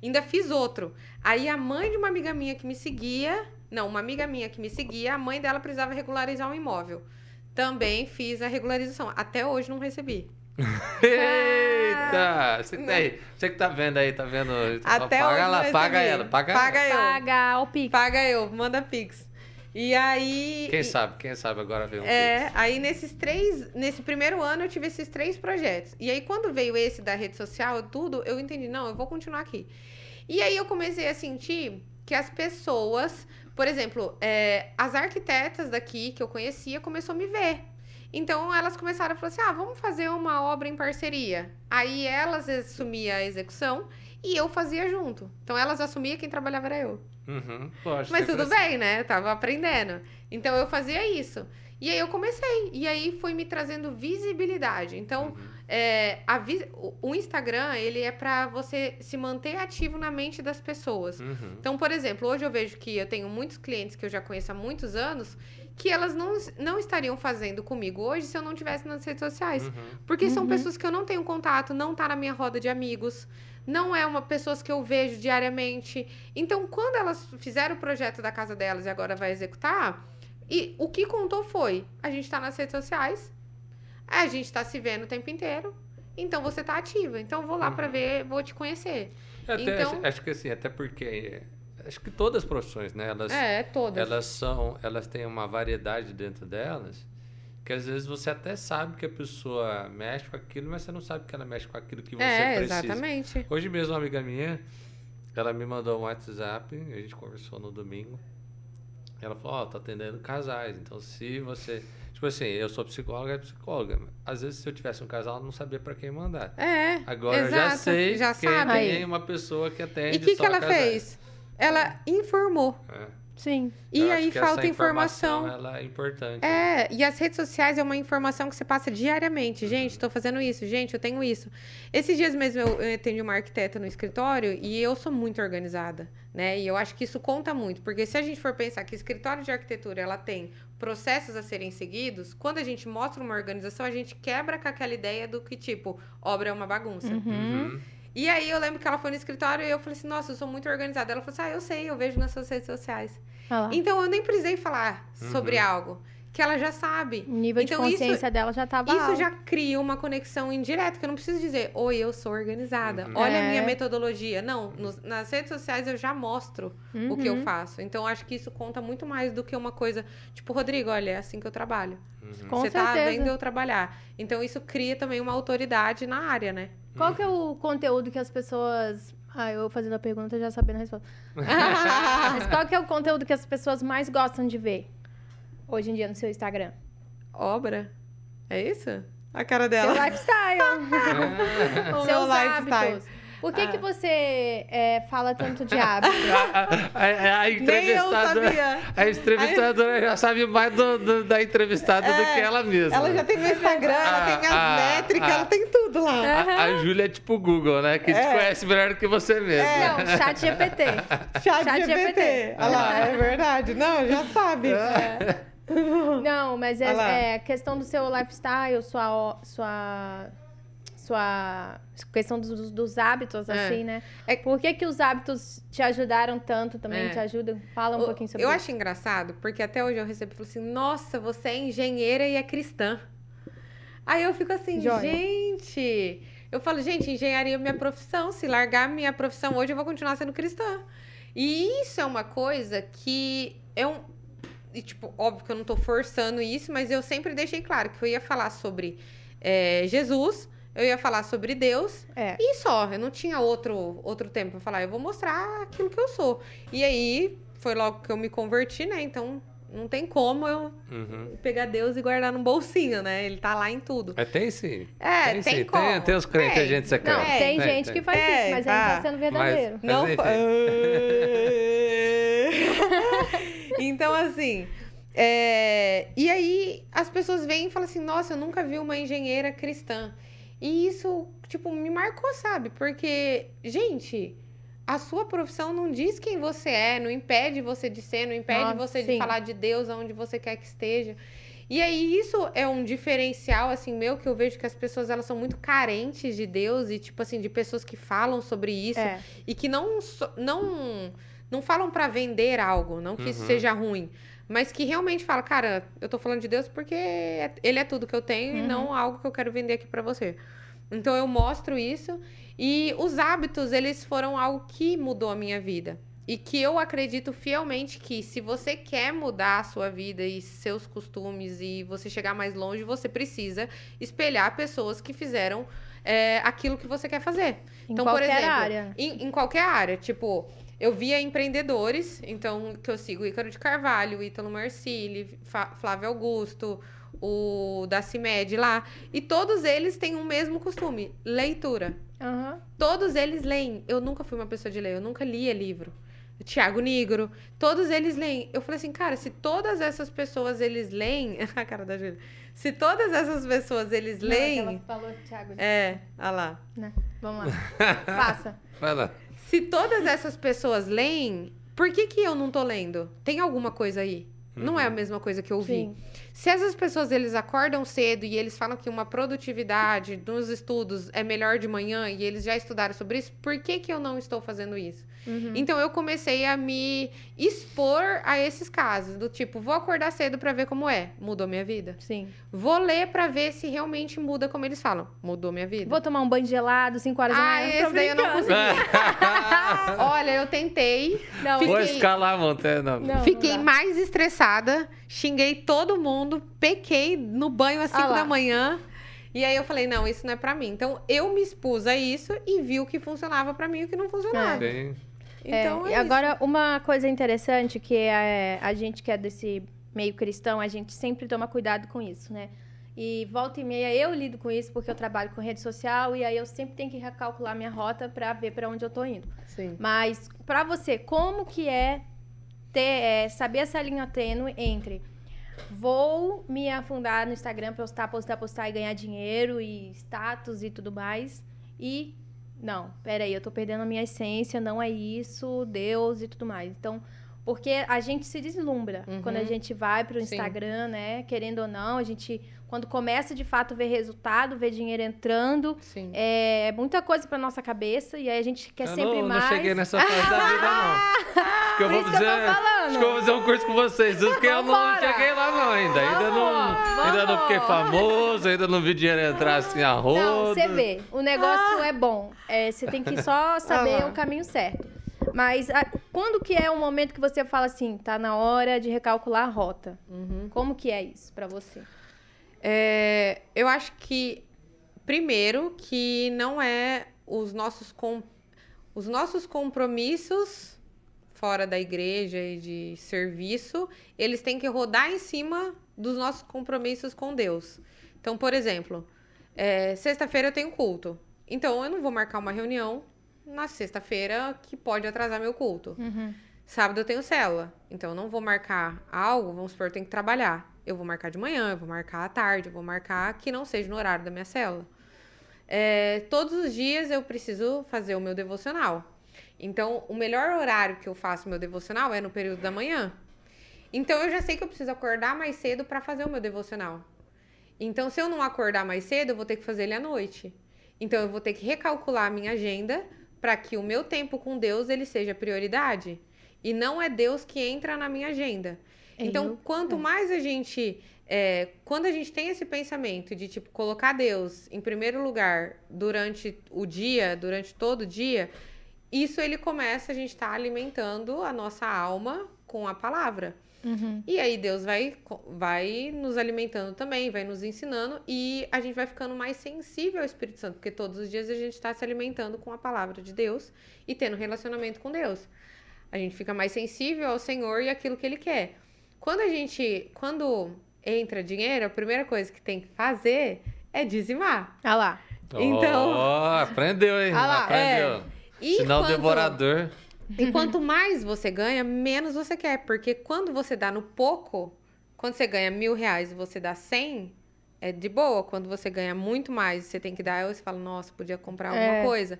Ainda fiz outro. Aí a mãe de uma amiga minha que me seguia, não, uma amiga minha que me seguia, a mãe dela precisava regularizar um imóvel. Também fiz a regularização. Até hoje não recebi. Eita! Você, tá aí, você que tá vendo aí, tá vendo? Até paga hoje recebi. paga ela, paga, Paga ela. eu. Paga o Pix. Paga eu, manda pix. E aí Quem e- sabe, quem sabe agora vem um É, Pix. aí nesses três, nesse primeiro ano eu tive esses três projetos. E aí quando veio esse da rede social, tudo, eu entendi, não, eu vou continuar aqui. E aí eu comecei a sentir que as pessoas, por exemplo, é, as arquitetas daqui que eu conhecia começou a me ver. Então elas começaram a falar assim: ah, vamos fazer uma obra em parceria. Aí elas assumiam a execução e eu fazia junto. Então elas assumiam quem trabalhava era eu. Uhum, lógico, Mas tudo bem, né? Eu tava aprendendo. Então eu fazia isso. E aí eu comecei. E aí foi me trazendo visibilidade. Então, Uhum. É, a o- o Instagram, ele é pra você se manter ativo na mente das pessoas. Uhum. Então, por exemplo, hoje eu vejo que eu tenho muitos clientes que eu já conheço há muitos anos que elas não, não estariam fazendo comigo hoje se eu não tivesse nas redes sociais. Uhum. Porque são Uhum. pessoas que eu não tenho contato, não tá na minha roda de amigos, não é uma pessoas que eu vejo diariamente. Então, quando elas fizeram o projeto da casa delas e agora vai executar, e o que contou foi: a gente tá nas redes sociais, a gente tá se vendo o tempo inteiro. Então você tá ativa. Então eu vou lá Uhum. ver, vou te conhecer. Até, Então- acho, acho que assim, até porque acho que todas as profissões, né, elas É, todas. elas são, elas têm uma variedade dentro delas, que às vezes você até sabe que a pessoa mexe com aquilo, mas você não sabe que ela mexe com aquilo que você é, precisa. exatamente. Hoje mesmo uma amiga minha, ela me mandou um WhatsApp, a gente conversou no domingo. Ela falou, ó, tô atendendo casais, então se você, tipo assim, eu sou psicóloga, é psicóloga. Às vezes se eu tivesse um casal, eu não sabia pra quem mandar. É. Agora eu já exato, sei já que sabe. tem uma pessoa que atende E o que, que ela casais. fez? Ela informou. É. Sim. E Eu aí que falta essa informação. Ela é importante. É, e as redes sociais é uma informação que você passa diariamente. Gente, tô fazendo isso, gente, eu tenho isso. Esses dias mesmo eu, eu atendi uma arquiteta no escritório e eu sou muito organizada, né? E eu acho que isso conta muito, porque se a gente for pensar que escritório de arquitetura ela tem processos a serem seguidos, quando a gente mostra uma organização, a gente quebra com aquela ideia do que, tipo, obra é uma bagunça. Uhum. Uhum. E aí eu lembro que ela foi no escritório e eu falei assim, nossa, eu sou muito organizada. Ela falou assim, ah, eu sei, eu vejo nas suas redes sociais. Então eu nem precisei falar sobre Uhum. algo que ela já sabe. O nível Então, de isso- consciência dela já tava Isso alto. já cria uma conexão indireta, que eu não preciso dizer, oi, eu sou organizada, Uhum. olha a É. minha metodologia. Não, nos- nas redes sociais eu já mostro o que eu Uhum. faço. Então, acho que isso conta muito mais do que uma coisa, tipo, Rodrigo, olha, é assim que eu trabalho. Uhum. Com Você tá certeza. vendo eu trabalhar. Então, isso cria também uma autoridade na área, né? Qual que é o conteúdo que as pessoas... Ah, eu fazendo a pergunta já sabendo a resposta. Mas qual que é o conteúdo que as pessoas mais gostam de ver hoje em dia no seu Instagram? Obra? É isso? A cara Seu dela. lifestyle. O seus meu lifestyle. hábitos. Por que, Ah. que você é, fala tanto de hábitos? a, a- a- a Nem eu entrevistadora, sabia. a entrevistadora já sabe mais do- do- da entrevistada do que ela mesma. É, Ela já tem meu Instagram, ela Ah, tem as ah, métricas, ah. ela tem tudo lá. A, a Júlia é tipo o Google, né? Que te É. conhece melhor do que você mesma. Não, chat GPT. Chat, Chat GPT. GPT. Olha lá, é verdade. Não, já sabe. Não, mas é, é questão do seu lifestyle, sua... sua sua questão dos, dos hábitos, É. assim, né? É- Por que, que os hábitos te ajudaram tanto também? É. Te ajudam? Fala um O- pouquinho sobre eu isso. acho engraçado, porque até hoje eu recebo e falo assim: nossa, você é engenheira e é cristã. Aí eu fico assim, Joia. gente. Eu falo, gente, engenharia é minha profissão. Se largar minha profissão hoje, eu vou continuar sendo cristã. E isso é uma coisa que é um. E, tipo, óbvio que eu não tô forçando isso, mas eu sempre deixei claro que eu ia falar sobre é, Jesus, eu ia falar sobre Deus É. e só. Eu não tinha outro, outro tempo pra falar. Eu vou mostrar aquilo que eu sou. E aí, foi logo que eu me converti, né? Então, não tem como eu Uhum. pegar Deus e guardar num bolsinho, né? Ele tá lá em tudo. Mas tem sim. É, tem, tem sim. como. Tem, tem os crentes, Tem. a gente secreta. Não, É, tem, tem, gente tem. que faz Tem, isso, mas aí não tá. tá sendo verdadeiro. Mas Não enfim. fa- então, assim. é, E aí as pessoas vêm e falam assim: nossa, eu nunca vi uma engenheira cristã. E isso, tipo, me marcou, sabe? Porque, gente, a sua profissão não diz quem você é, não impede você de ser, não impede Nossa, você de sim. falar de Deus aonde você quer que esteja. E aí isso é um diferencial assim meu que eu vejo que as pessoas elas são muito carentes de Deus e tipo assim de pessoas que falam sobre isso É. e que não não não falam pra vender algo, não que isso Uhum. seja ruim, mas que realmente fala, cara, eu tô falando de Deus porque é- ele é tudo que eu tenho e Uhum. não algo que eu quero vender aqui pra você. Então eu mostro isso e os hábitos, eles foram algo que mudou a minha vida. E que eu acredito fielmente que se você quer mudar a sua vida e seus costumes e você chegar mais longe, você precisa espelhar pessoas que fizeram é, aquilo que você quer fazer. Em Então, por qualquer exemplo, área. Em, em qualquer área. Tipo, eu via empreendedores, então, que eu sigo Ícaro de Carvalho, Ítalo Marcilli, Flávio Augusto, o da CIMED lá. E todos eles têm o mesmo costume: leitura. Aham. Todos eles leem. Eu nunca fui uma pessoa de ler, eu nunca lia livro. Tiago Negro, todos eles leem. Eu falei assim, cara, se todas essas pessoas eles leem, a cara da Júlia. Se todas essas pessoas eles Não, leem, Ela falou, Thiago. é, olha lá. Né? Vamos lá. Faça. Vai lá. Se todas essas pessoas leem, por que que eu não tô lendo? Tem alguma coisa aí? Não é a mesma coisa que eu vi. Sim. Se essas pessoas eles acordam cedo e eles falam que uma produtividade nos estudos é melhor de manhã e eles já estudaram sobre isso, por que que eu não estou fazendo isso? Uhum. Então eu comecei a me expor a esses casos, do tipo, vou acordar cedo pra ver como é, mudou minha vida. Sim. Vou ler pra ver se realmente muda como eles falam, mudou minha vida. Vou tomar um banho gelado, 5 horas da Ah, manhã. esse Tô daí eu não brincando. Olha, eu tentei, Não, Vou Fiquei- escalar a montanha. Não. Não. fiquei dá. mais estressada, xinguei todo mundo, pequei no banho às 5 Ah da manhã. E aí eu falei, não, isso não é pra mim. Então eu me expus a isso e vi o que funcionava pra mim e o que não funcionava. Sim. Então É, é, e isso. agora, uma coisa interessante que é a gente que é desse meio cristão, a gente sempre toma cuidado com isso, né? E volta e meia eu lido com isso porque eu trabalho com rede social e aí eu sempre tenho que recalcular minha rota pra ver pra onde eu tô indo. Sim. Mas pra você, como que é ter é, saber essa linha tênue entre vou me afundar no Instagram, postar, postar, postar e ganhar dinheiro e status e tudo mais e não, peraí, eu tô perdendo a minha essência, não é isso, Deus e tudo mais. Então, porque a gente se deslumbra Uhum. quando a gente vai pro Sim. Instagram, né? Querendo ou não, a gente, quando começa de fato a ver resultado, ver dinheiro entrando, Sim. é muita coisa pra nossa cabeça e aí a gente quer eu sempre não, mais. não cheguei nessa fase da vida, não. Acho que eu vou isso que eu tô fazer. falando. Acho que eu vou fazer um curso com vocês. Porque eu não cheguei lá, não, ainda. Ainda não, Vamos, ainda não fiquei famoso, ainda não vi dinheiro entrar assim a roda. Não, você vê, o negócio é bom. É, você tem que só saber lá. o caminho certo. Mas a- quando que é o momento que você fala assim, tá na hora de recalcular a rota? Uhum. Como que é isso pra você? É, eu acho que, primeiro, que não é os nossos, com, os nossos compromissos fora da igreja e de serviço, eles têm que rodar em cima dos nossos compromissos com Deus. Então, por exemplo, é, sexta-feira eu tenho culto. Então, eu não vou marcar uma reunião na sexta-feira que pode atrasar meu culto. Sábado eu tenho célula, então eu não vou marcar algo, vamos supor, eu tenho que trabalhar. Eu vou marcar de manhã, eu vou marcar à tarde, eu vou marcar que não seja no horário da minha célula. É, todos os dias eu preciso fazer o meu devocional. Então, o melhor horário que eu faço meu devocional é no período da manhã. Então, eu já sei que eu preciso acordar mais cedo para fazer o meu devocional. Então, se eu não acordar mais cedo, eu vou ter que fazer ele à noite. Então, eu vou ter que recalcular a minha agenda para que o meu tempo com Deus ele seja prioridade. E não é Deus que entra na minha agenda. Então, Eu- quanto mais a gente. é, quando a gente tem esse pensamento de, tipo, colocar Deus em primeiro lugar durante o dia, durante todo o dia, isso ele começa, a gente tá alimentando a nossa alma com a palavra. Uhum. E aí Deus vai, vai nos alimentando também, vai nos ensinando e a gente vai ficando mais sensível ao Espírito Santo, porque todos os dias a gente está se alimentando com a palavra de Deus e tendo relacionamento com Deus. A gente fica mais sensível ao Senhor e aquilo que Ele quer. Quando a gente, quando entra dinheiro, a primeira coisa que tem que fazer é dizimar. Ah lá. Então- Ó, aprendeu, hein? Ah lá, aprendeu. E Sinal quando- devorador. E quanto mais você ganha, menos você quer. Porque quando você dá no pouco, quando você ganha mil reais e você dá cem, é de boa. Quando você ganha muito mais e você tem que dar, você fala, nossa, podia comprar alguma É. coisa.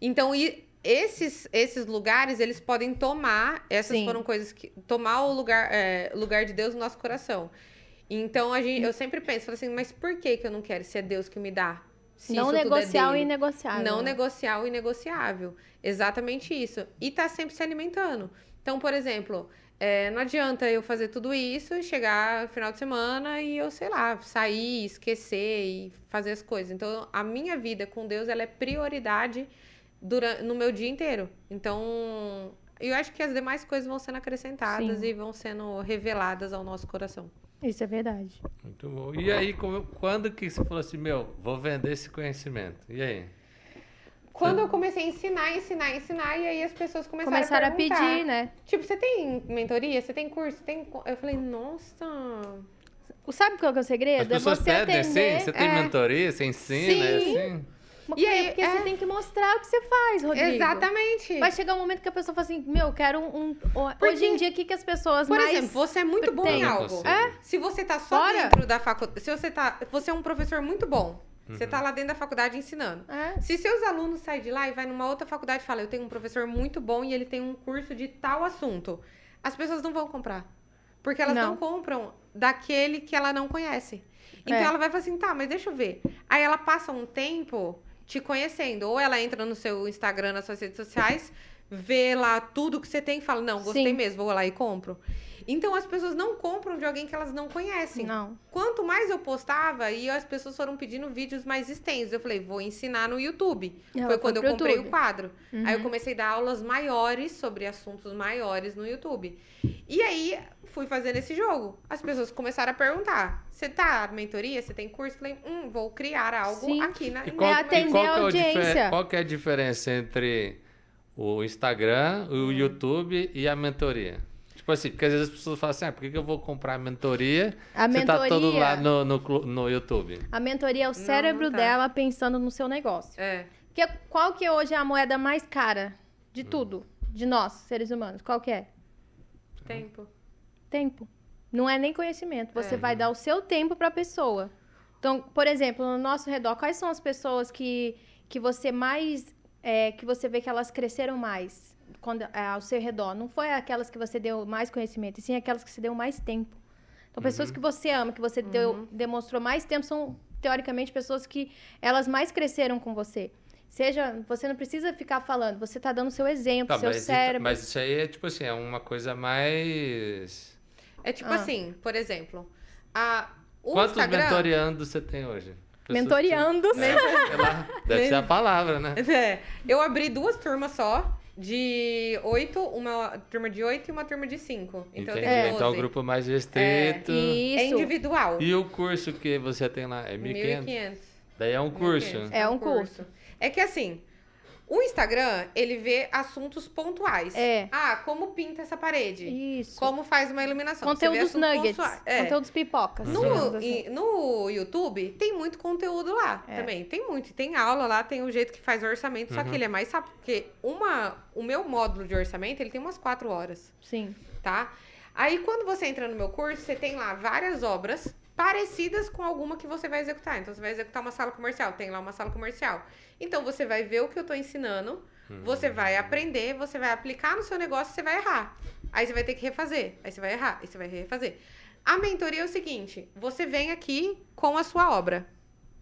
Então, e esses, esses lugares, eles podem tomar, essas Sim. foram coisas que. Tomar o lugar, é, lugar de Deus no nosso coração. Então, a gente, eu sempre penso, assim, mas por que, que eu não quero se é Deus que me dá? Se não tudo é negociar o inegociável. Não né? negociar o inegociável. Exatamente isso. E tá sempre se alimentando. Então, por exemplo, é, não adianta eu fazer tudo isso e chegar no final de semana e eu, sei lá, sair, esquecer e fazer as coisas. Então, a minha vida com Deus, ela é prioridade durante, no meu dia inteiro. Então, eu acho que as demais coisas vão sendo acrescentadas Sim. e vão sendo reveladas ao nosso coração. Isso é verdade. Muito bom. E aí, como- quando que você falou assim, meu, vou vender esse conhecimento? E aí? Quando eu comecei a ensinar, ensinar, ensinar, e aí as pessoas começaram, Começaram a, a pedir, né? Tipo, você tem mentoria? Você tem curso? Você tem... co-" Eu falei, nossa. Sabe qual que é o As segredo? É pessoas você pedem atender. assim? Você tem é. mentoria? Você ensina? É Sim. assim? E aí, porque é... você tem que mostrar o que você faz, Rodrigo. Exatamente. Vai chegar um momento que a pessoa fala assim, meu, eu quero um... um... Porque, Hoje em dia, o que, que as pessoas por mais... Por exemplo, você é muito bom em algo. É? Se você tá só Fora. dentro da faculdade... Se você tá... Você é um professor muito bom. Uhum. Você tá lá dentro da faculdade ensinando. É. Se seus alunos saem de lá e vai numa outra faculdade e falam, eu tenho um professor muito bom e ele tem um curso de tal assunto, as pessoas não vão comprar. Porque elas não, não compram daquele que ela não conhece. Então é. ela vai falar assim, tá, mas deixa eu ver. Aí ela passa um tempo te conhecendo. Ou ela entra no seu Instagram, nas suas redes sociais, vê lá tudo que você tem e fala, não, gostei Sim. mesmo, vou lá e compro. Então as pessoas não compram de alguém que elas não conhecem. Não. Quanto mais eu postava, e as pessoas foram pedindo vídeos mais extensos. Eu falei, vou ensinar no YouTube. Foi quando eu comprei YouTube. o quadro. Uhum. Aí eu comecei a dar aulas maiores sobre assuntos maiores no YouTube. E aí fui fazendo esse jogo. As pessoas começaram a perguntar: você tá mentoria? Você tem curso? Eu falei, hum, vou criar algo Sim. aqui na e qual, é atender qual a audiência. qual que é a diferença entre o Instagram, o hum. YouTube e a mentoria? Tipo assim, porque às vezes as pessoas falam assim, ah, por que, que eu vou comprar a mentoria a você mentoria, tá todo lá no, no, no YouTube? A mentoria é o cérebro não, não tá. dela pensando no seu negócio. É. Que, qual que hoje é a moeda mais cara de hum. tudo, de nós, seres humanos? Qual que é? Tempo. Tempo. Não é nem conhecimento. Você é. vai dar o seu tempo para a pessoa. Então, por exemplo, no nosso redor, quais são as pessoas que, que você mais... É, que você vê que elas cresceram mais? quando, é, ao seu redor. Não foi aquelas que você deu mais conhecimento, e sim aquelas que você deu mais tempo. Então, uhum. pessoas que você ama, que você uhum. deu, demonstrou mais tempo, são, teoricamente, pessoas que elas mais cresceram com você. Seja, você não precisa ficar falando, você está dando seu exemplo, tá, seu mas, cérebro. Mas isso aí é tipo assim, é uma coisa mais. É tipo ah. assim, por exemplo, a, o Quantos Instagram... mentoriandos você tem hoje? Mentoriandos. Que... É, deve ser a palavra, né? É. Eu abri duas turmas só de oito, uma turma de oito e uma turma de cinco. Então Entendi. tem 12. Então o grupo mais restrito. É, é individual. E o curso que você tem lá é 1.500? 1.500. Daí é um curso. É, é um curso. É que assim, o Instagram, ele vê assuntos pontuais. É. Ah, como pinta essa parede? Isso. Como faz uma iluminação. Conteúdos nuggets. É. Conteúdos pipocas. No, assim. no YouTube, tem muito conteúdo lá é. também. Tem muito. Tem aula lá, tem o jeito que faz o orçamento, uhum. só que uhum. ele é mais rápido. Porque uma, o meu módulo de orçamento, ele tem umas quatro horas. Sim. Tá? Aí, quando você entra no meu curso, você tem lá várias obras parecidas com alguma que você vai executar. Então, você vai executar uma sala comercial, tem lá uma sala comercial. Então, você vai ver o que eu estou ensinando, uhum. você vai aprender, você vai aplicar no seu negócio, você vai errar. Aí você vai ter que refazer, aí você vai errar, aí você vai refazer. A mentoria é o seguinte: você vem aqui com a sua obra.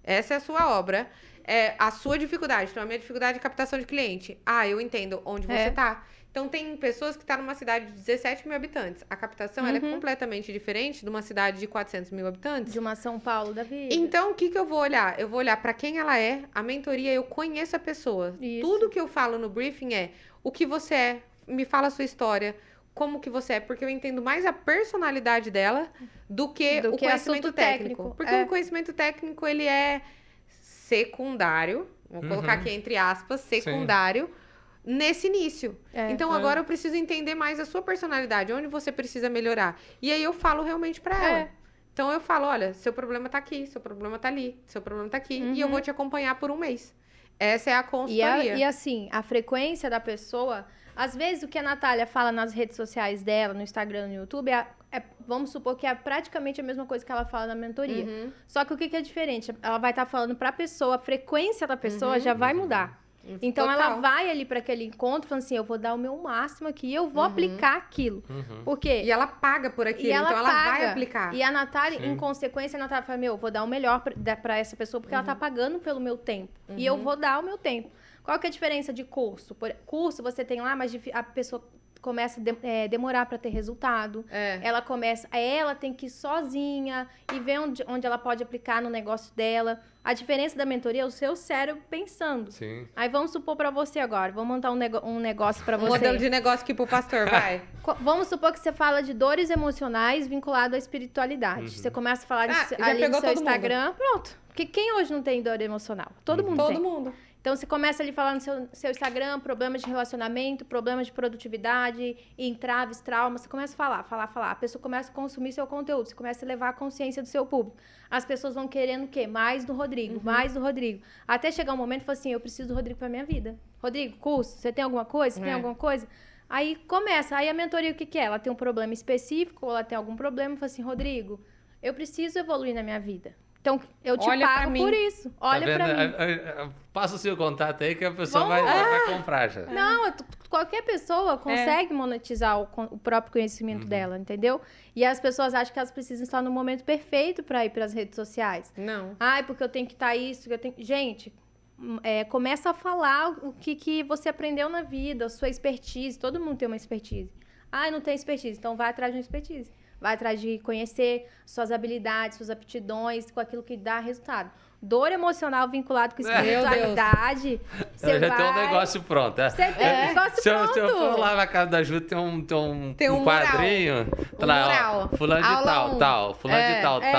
Essa é a sua obra. É a sua dificuldade. Então, a minha dificuldade é captação de cliente. Ah, eu entendo onde você está. É. Então, tem pessoas que estão tá numa cidade de 17 mil habitantes. A captação uhum. é completamente diferente de uma cidade de 400 mil habitantes. De uma São Paulo da vida. Então, o que, que eu vou olhar? Eu vou olhar para quem ela é. A mentoria, eu conheço a pessoa. Isso. Tudo que eu falo no briefing é o que você é, me fala a sua história, como que você é, porque eu entendo mais a personalidade dela do que do o que conhecimento técnico. técnico. Porque é. o conhecimento técnico, ele é secundário. Vou uhum. colocar aqui entre aspas, secundário. Sim nesse início. É, então é. agora eu preciso entender mais a sua personalidade, onde você precisa melhorar. E aí eu falo realmente para ela. É. Então eu falo, olha, seu problema tá aqui, seu problema tá ali, seu problema tá aqui, uhum. e eu vou te acompanhar por um mês. Essa é a consultoria. E, a, e assim, a frequência da pessoa, às vezes o que a Natália fala nas redes sociais dela, no Instagram, no YouTube, é, é vamos supor que é praticamente a mesma coisa que ela fala na mentoria. Uhum. Só que o que, que é diferente? Ela vai estar tá falando para a pessoa, a frequência da pessoa uhum. já vai mudar. Então Total. ela vai ali para aquele encontro falando assim: eu vou dar o meu máximo aqui e eu vou uhum. aplicar aquilo. Uhum. Porque E ela paga por aquilo, ela então paga. ela vai aplicar. E a Natália, Sim. em consequência, a Natália fala: meu, eu vou dar o melhor para essa pessoa porque uhum. ela tá uhum. pagando pelo meu tempo. E eu uhum. vou dar o meu tempo. Qual que é a diferença de curso? Por, curso você tem lá, mas a pessoa começa a de, é, demorar para ter resultado. É. Ela começa, ela tem que ir sozinha e ver onde, onde ela pode aplicar no negócio dela. A diferença da mentoria é o seu cérebro pensando. Sim. Aí vamos supor para você agora, vamos montar um, nego um negócio para você. Um modelo de negócio aqui pro pastor, vai. vamos supor que você fala de dores emocionais vinculado à espiritualidade. Uhum. Você começa a falar de, ah, ali no seu Instagram, mundo. pronto. Porque quem hoje não tem dor emocional? Todo uhum. mundo Todo tem. mundo. Então você começa ali falando no seu, seu Instagram, problemas de relacionamento, problemas de produtividade, entraves, traumas. Você começa a falar, falar, falar. A pessoa começa a consumir seu conteúdo, você começa a levar a consciência do seu público. As pessoas vão querendo o quê? Mais do Rodrigo, Uhum. mais do Rodrigo. Até chegar um momento e falar assim: eu preciso do Rodrigo pra minha vida. Rodrigo, curso, você tem alguma coisa? Você tem É. alguma coisa? Aí começa, aí a mentoria o que, que é? Ela tem um problema específico, ou ela tem algum problema, fala assim, Rodrigo, eu preciso evoluir na minha vida. Então, eu te Olha pago por isso. Olha tá pra mim. A- a- a- Passa o seu contato aí que a pessoa vai, vai comprar já. Não, é qualquer pessoa consegue monetizar o, o próprio conhecimento dela, entendeu? E as pessoas acham que elas precisam estar no momento perfeito para ir para as redes sociais. Não. Ai, porque eu tenho que estar isso, que eu tenho. Gente, hum, é, começa a falar o que, que você aprendeu na vida, a sua expertise. Todo mundo tem uma expertise. Ai, não tem expertise, então vai atrás de uma expertise. Vai atrás de conhecer suas habilidades, suas aptidões, com aquilo que dá resultado. Dor emocional vinculado com espiritualidade. Você já tem um vai- negócio pronto. é. Você tem um negócio se, eu, pronto. se eu for lá na casa da Ju, tem um, tem um, Tem um um quadrinho. tá Um lá, ó, mural. fulano de tal, um. tal. Fulano É. de tal, É.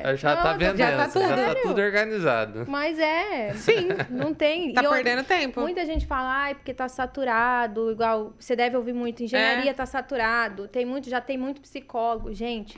tal. Já Não, tá já vendendo. tá Já tá tudo. tudo organizado. Mas é. Sim. Não tem. Tá E outra, perdendo tempo. Muita gente fala, ai, porque tá saturado, igual você deve ouvir muito, engenharia É. tá saturado, tem muito, já tem muito psicólogo. Gente,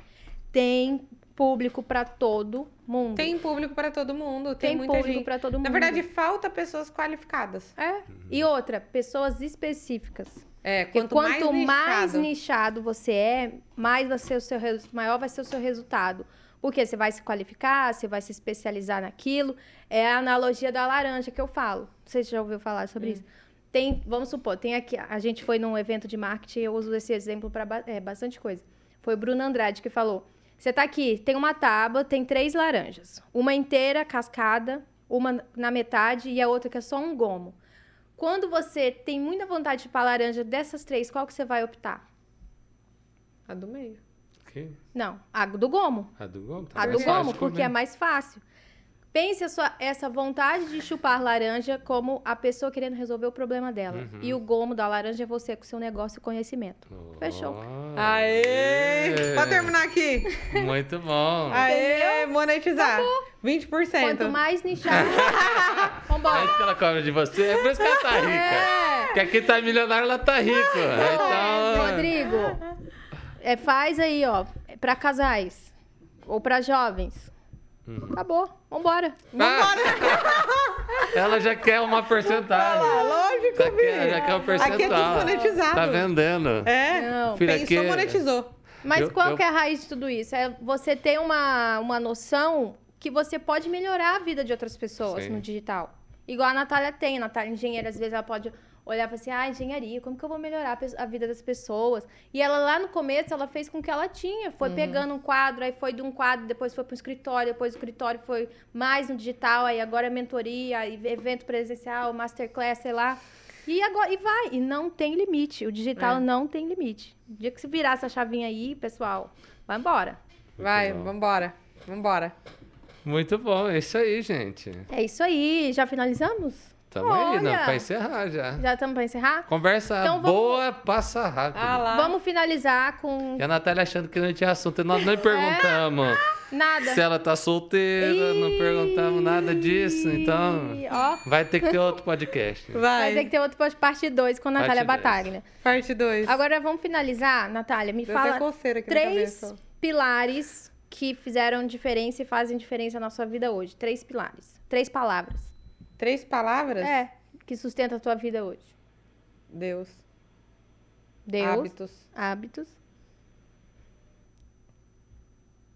tem público pra todo mundo. Tem público pra todo mundo. Tem, Tem muita público gente. pra todo mundo. Na verdade, falta pessoas qualificadas. é. E outra, pessoas específicas. É, Porque quanto, quanto, mais, mais, nichado, nichado você é, mais vai ser o seu maior vai ser o seu resultado. Porque você vai se qualificar, você vai se especializar naquilo. É a analogia da laranja que eu falo. Você já ouviu falar sobre isso. Tem, vamos supor, tem aqui, a gente foi num evento de marketing, eu uso esse exemplo para bastante coisa. Foi o Bruno Andrade que falou: você tá aqui, tem uma tábua, tem três laranjas. Uma inteira, cascada, uma na metade e a outra que é só um gomo. Quando você tem muita vontade de chupar laranja dessas três, qual que você vai optar? A do meio. Que? Não, a do gomo. A do Gomo? Tá A do gomo, porque é mais fácil. Pense a sua, essa vontade de chupar laranja como a pessoa querendo resolver o problema dela. Uhum. E o gomo da laranja é você com seu negócio e conhecimento. Fechou. Oh, Aê! Pode terminar aqui. Muito bom. Aê, monetizar. 20%. Quanto mais nichado. É Vambora. isso que ela cobra de você. É por isso que ela tá rica. É. Porque aqui tá milionário, ela tá rico. Então. Rodrigo, é, faz aí, ó, pra casais ou pra jovens. Uhum. Acabou. Vambora. Ela já quer uma porcentagem. Lógico, Já quer, filho. já quer um Aqui é tudo percentual. monetizado. Tá vendendo. É. Não. Filha, Pensou, aqui- monetizou. Mas Eu- qual eu- que é a raiz de tudo isso? É você ter uma, uma noção que você pode melhorar a vida de outras pessoas Sim. no digital. Igual a Natália tem. A Natália, engenheira, às vezes ela pode falar assim, ah, engenharia, como que eu vou melhorar a vida das pessoas? E ela lá no começo, ela fez com o que ela tinha. Uhum. Foi pegando um quadro, aí foi de um quadro, depois foi para o escritório, depois o escritório foi mais no digital, aí agora é mentoria, aí evento presencial, masterclass, sei lá. E agora e vai, e não tem limite. O digital É. não tem limite. O dia que se virar essa chavinha aí, pessoal, vai embora. Vai, vambora. Vambora. Muito bom, é isso aí, gente. É isso aí. Já finalizamos? Tamo aí, não, pra encerrar já. Já estamos para encerrar? Conversa Então vamos- boa, passa rápido. Ah lá. Vamos finalizar com E a Natália achando que não tinha assunto. Nós nem perguntamos nada. se ela tá solteira, não perguntamos nada disso. Então, Ó, vai ter que ter outro podcast. Vai. vai ter que ter outro parte 2 com a Natália Parte dois. Bataglia. Parte 2. Agora vamos finalizar, Natália. Me Deu fala coceira aqui na três pilares que fizeram diferença e fazem diferença na sua vida hoje. Três pilares. Três palavras. Três palavras? É, que sustenta a tua vida hoje. Deus. Deus, Hábitos. hábitos.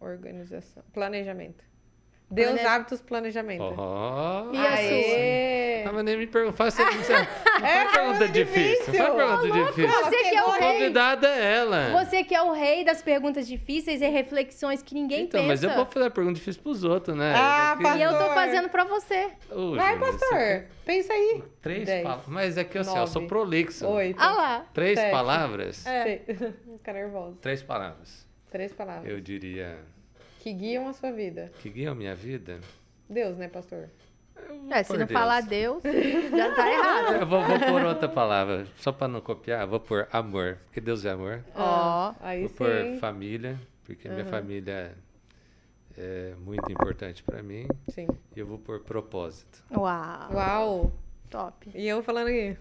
Organização. Planejamento. Deus, Plane- hábitos, planejamento. Ó. E a Aê! Ah, mas nem me pergunta. Faz, não faz pergunta pergunta difícil. Faz pergunta difícil. Você que é o A rei. convidada é ela. Você que é o rei das perguntas difíceis e reflexões que ninguém Então, pensa. mas eu vou fazer a pergunta difícil pros outros, né? Ah, Aqui- pastor. E eu tô fazendo pra você. Ô, Vai, pastor. você- Pensa aí. Três palavras. Mas é que assim, eu sou prolixo. Oito. Ah lá. Três Sete. palavras? É. Fica nervoso. Três palavras. Três palavras. Eu diria Que guiam a sua vida. que guiam a minha vida. Deus, né, pastor? É, se não Deus. falar Deus, já tá errado. Eu vou, vou pôr outra palavra, só pra não copiar, vou pôr amor, porque Deus é amor. Ó. Aí vou sim. pôr família, porque minha família é muito importante pra mim. Sim. E eu vou pôr propósito. Uau. Uau. top. E eu falando aqui,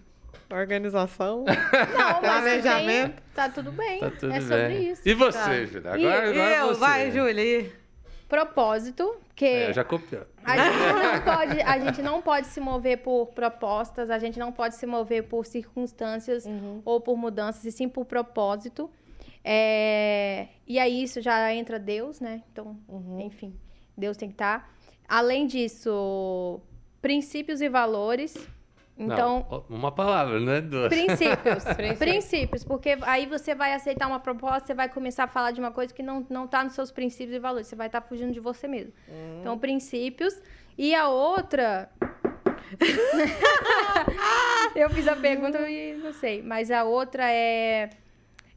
organização. Não, mas Planejamento. tem- tá tudo bem. Tá tudo é sobre bem. isso. E você, Tá. Júlia? E- Agora, E agora eu, você. vai, Júlia. e- Propósito, que É, já copiou. a gente, não pode, a gente não pode se mover por propostas, a gente não pode se mover por circunstâncias ou por mudanças, e sim por propósito. É, E aí isso já entra Deus, né? Então, enfim, Deus tem que estar. Além disso, princípios e valores. Então, Não, uma palavra, não é duas. Princípios. Princípios. Porque aí você vai aceitar uma proposta, você vai começar a falar de uma coisa que não, não tá nos seus princípios e valores. Você vai estar fugindo de você mesmo. Então, princípios. E a outra. Eu fiz a pergunta e não sei. Mas a outra é.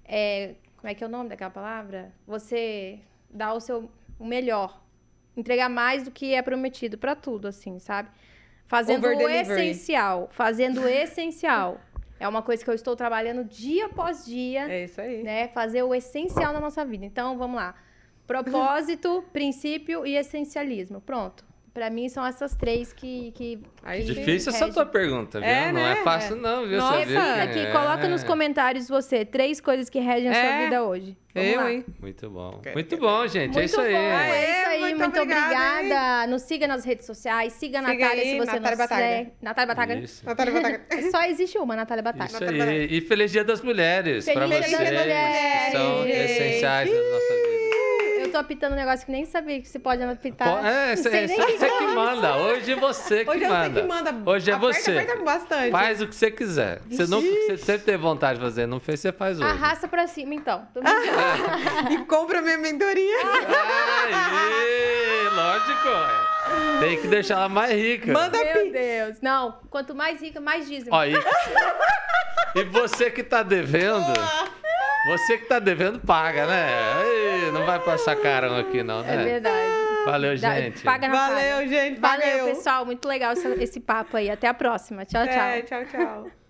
é como é que é o nome daquela palavra? Você dá o seu o melhor. Entregar mais do que é prometido pra tudo, assim, sabe? Fazendo o essencial. Fazendo o essencial. É uma coisa que eu estou trabalhando dia após dia É isso aí. né? Fazer o essencial na nossa vida. Então, vamos lá. Propósito, princípio e essencialismo. Pronto. Pra mim, são essas três que... que Aí que Difícil essa tua pergunta, viu? É, não né? é fácil, não, viu? Nossa. Você vê? Reflita aqui, É. coloca nos comentários você, três coisas que regem a sua É. vida hoje. Vamos Eu, lá. hein? Muito bom. Muito bom, gente. Muito é isso aí. bom, é isso aí. Muito Muito, obrigada, obrigada. Nos siga nas redes sociais, siga a Natália aí, se você Natália não Bataga. segue. Natália Bataga. Isso. Natália Bataga. Só existe uma, Natália Bataga. Isso aí. E feliz Dia das Mulheres Feliz pra Dia vocês. das Mulheres, que são essenciais nas nossas vidas. Eu tô apitando um negócio que nem sabia que se pode apitar. É, Não cê- sei nem cê- o que você que que é manda. Hoje é você que Hoje é manda. você que manda. Hoje é Aperta, você. aperta bastante. Faz o que você quiser. Você, não, você sempre teve vontade de fazer, não fez, você faz hoje. Arrasta pra cima, então. Brincando. E compra minha mentoria. Aí, lógico. É. Tem que deixar ela mais rica. Manda Meu pix. Deus. Não, quanto mais rica, mais dízimo. Ó, e, e você que tá devendo, você que tá devendo, paga, né? Aí, não vai passar carão aqui, não, né? é verdade. Valeu, gente. Paga na Valeu, gente. Paga Valeu, eu. pessoal. Muito legal esse, esse papo aí. Até a próxima. Tchau, tchau. É, tchau, tchau.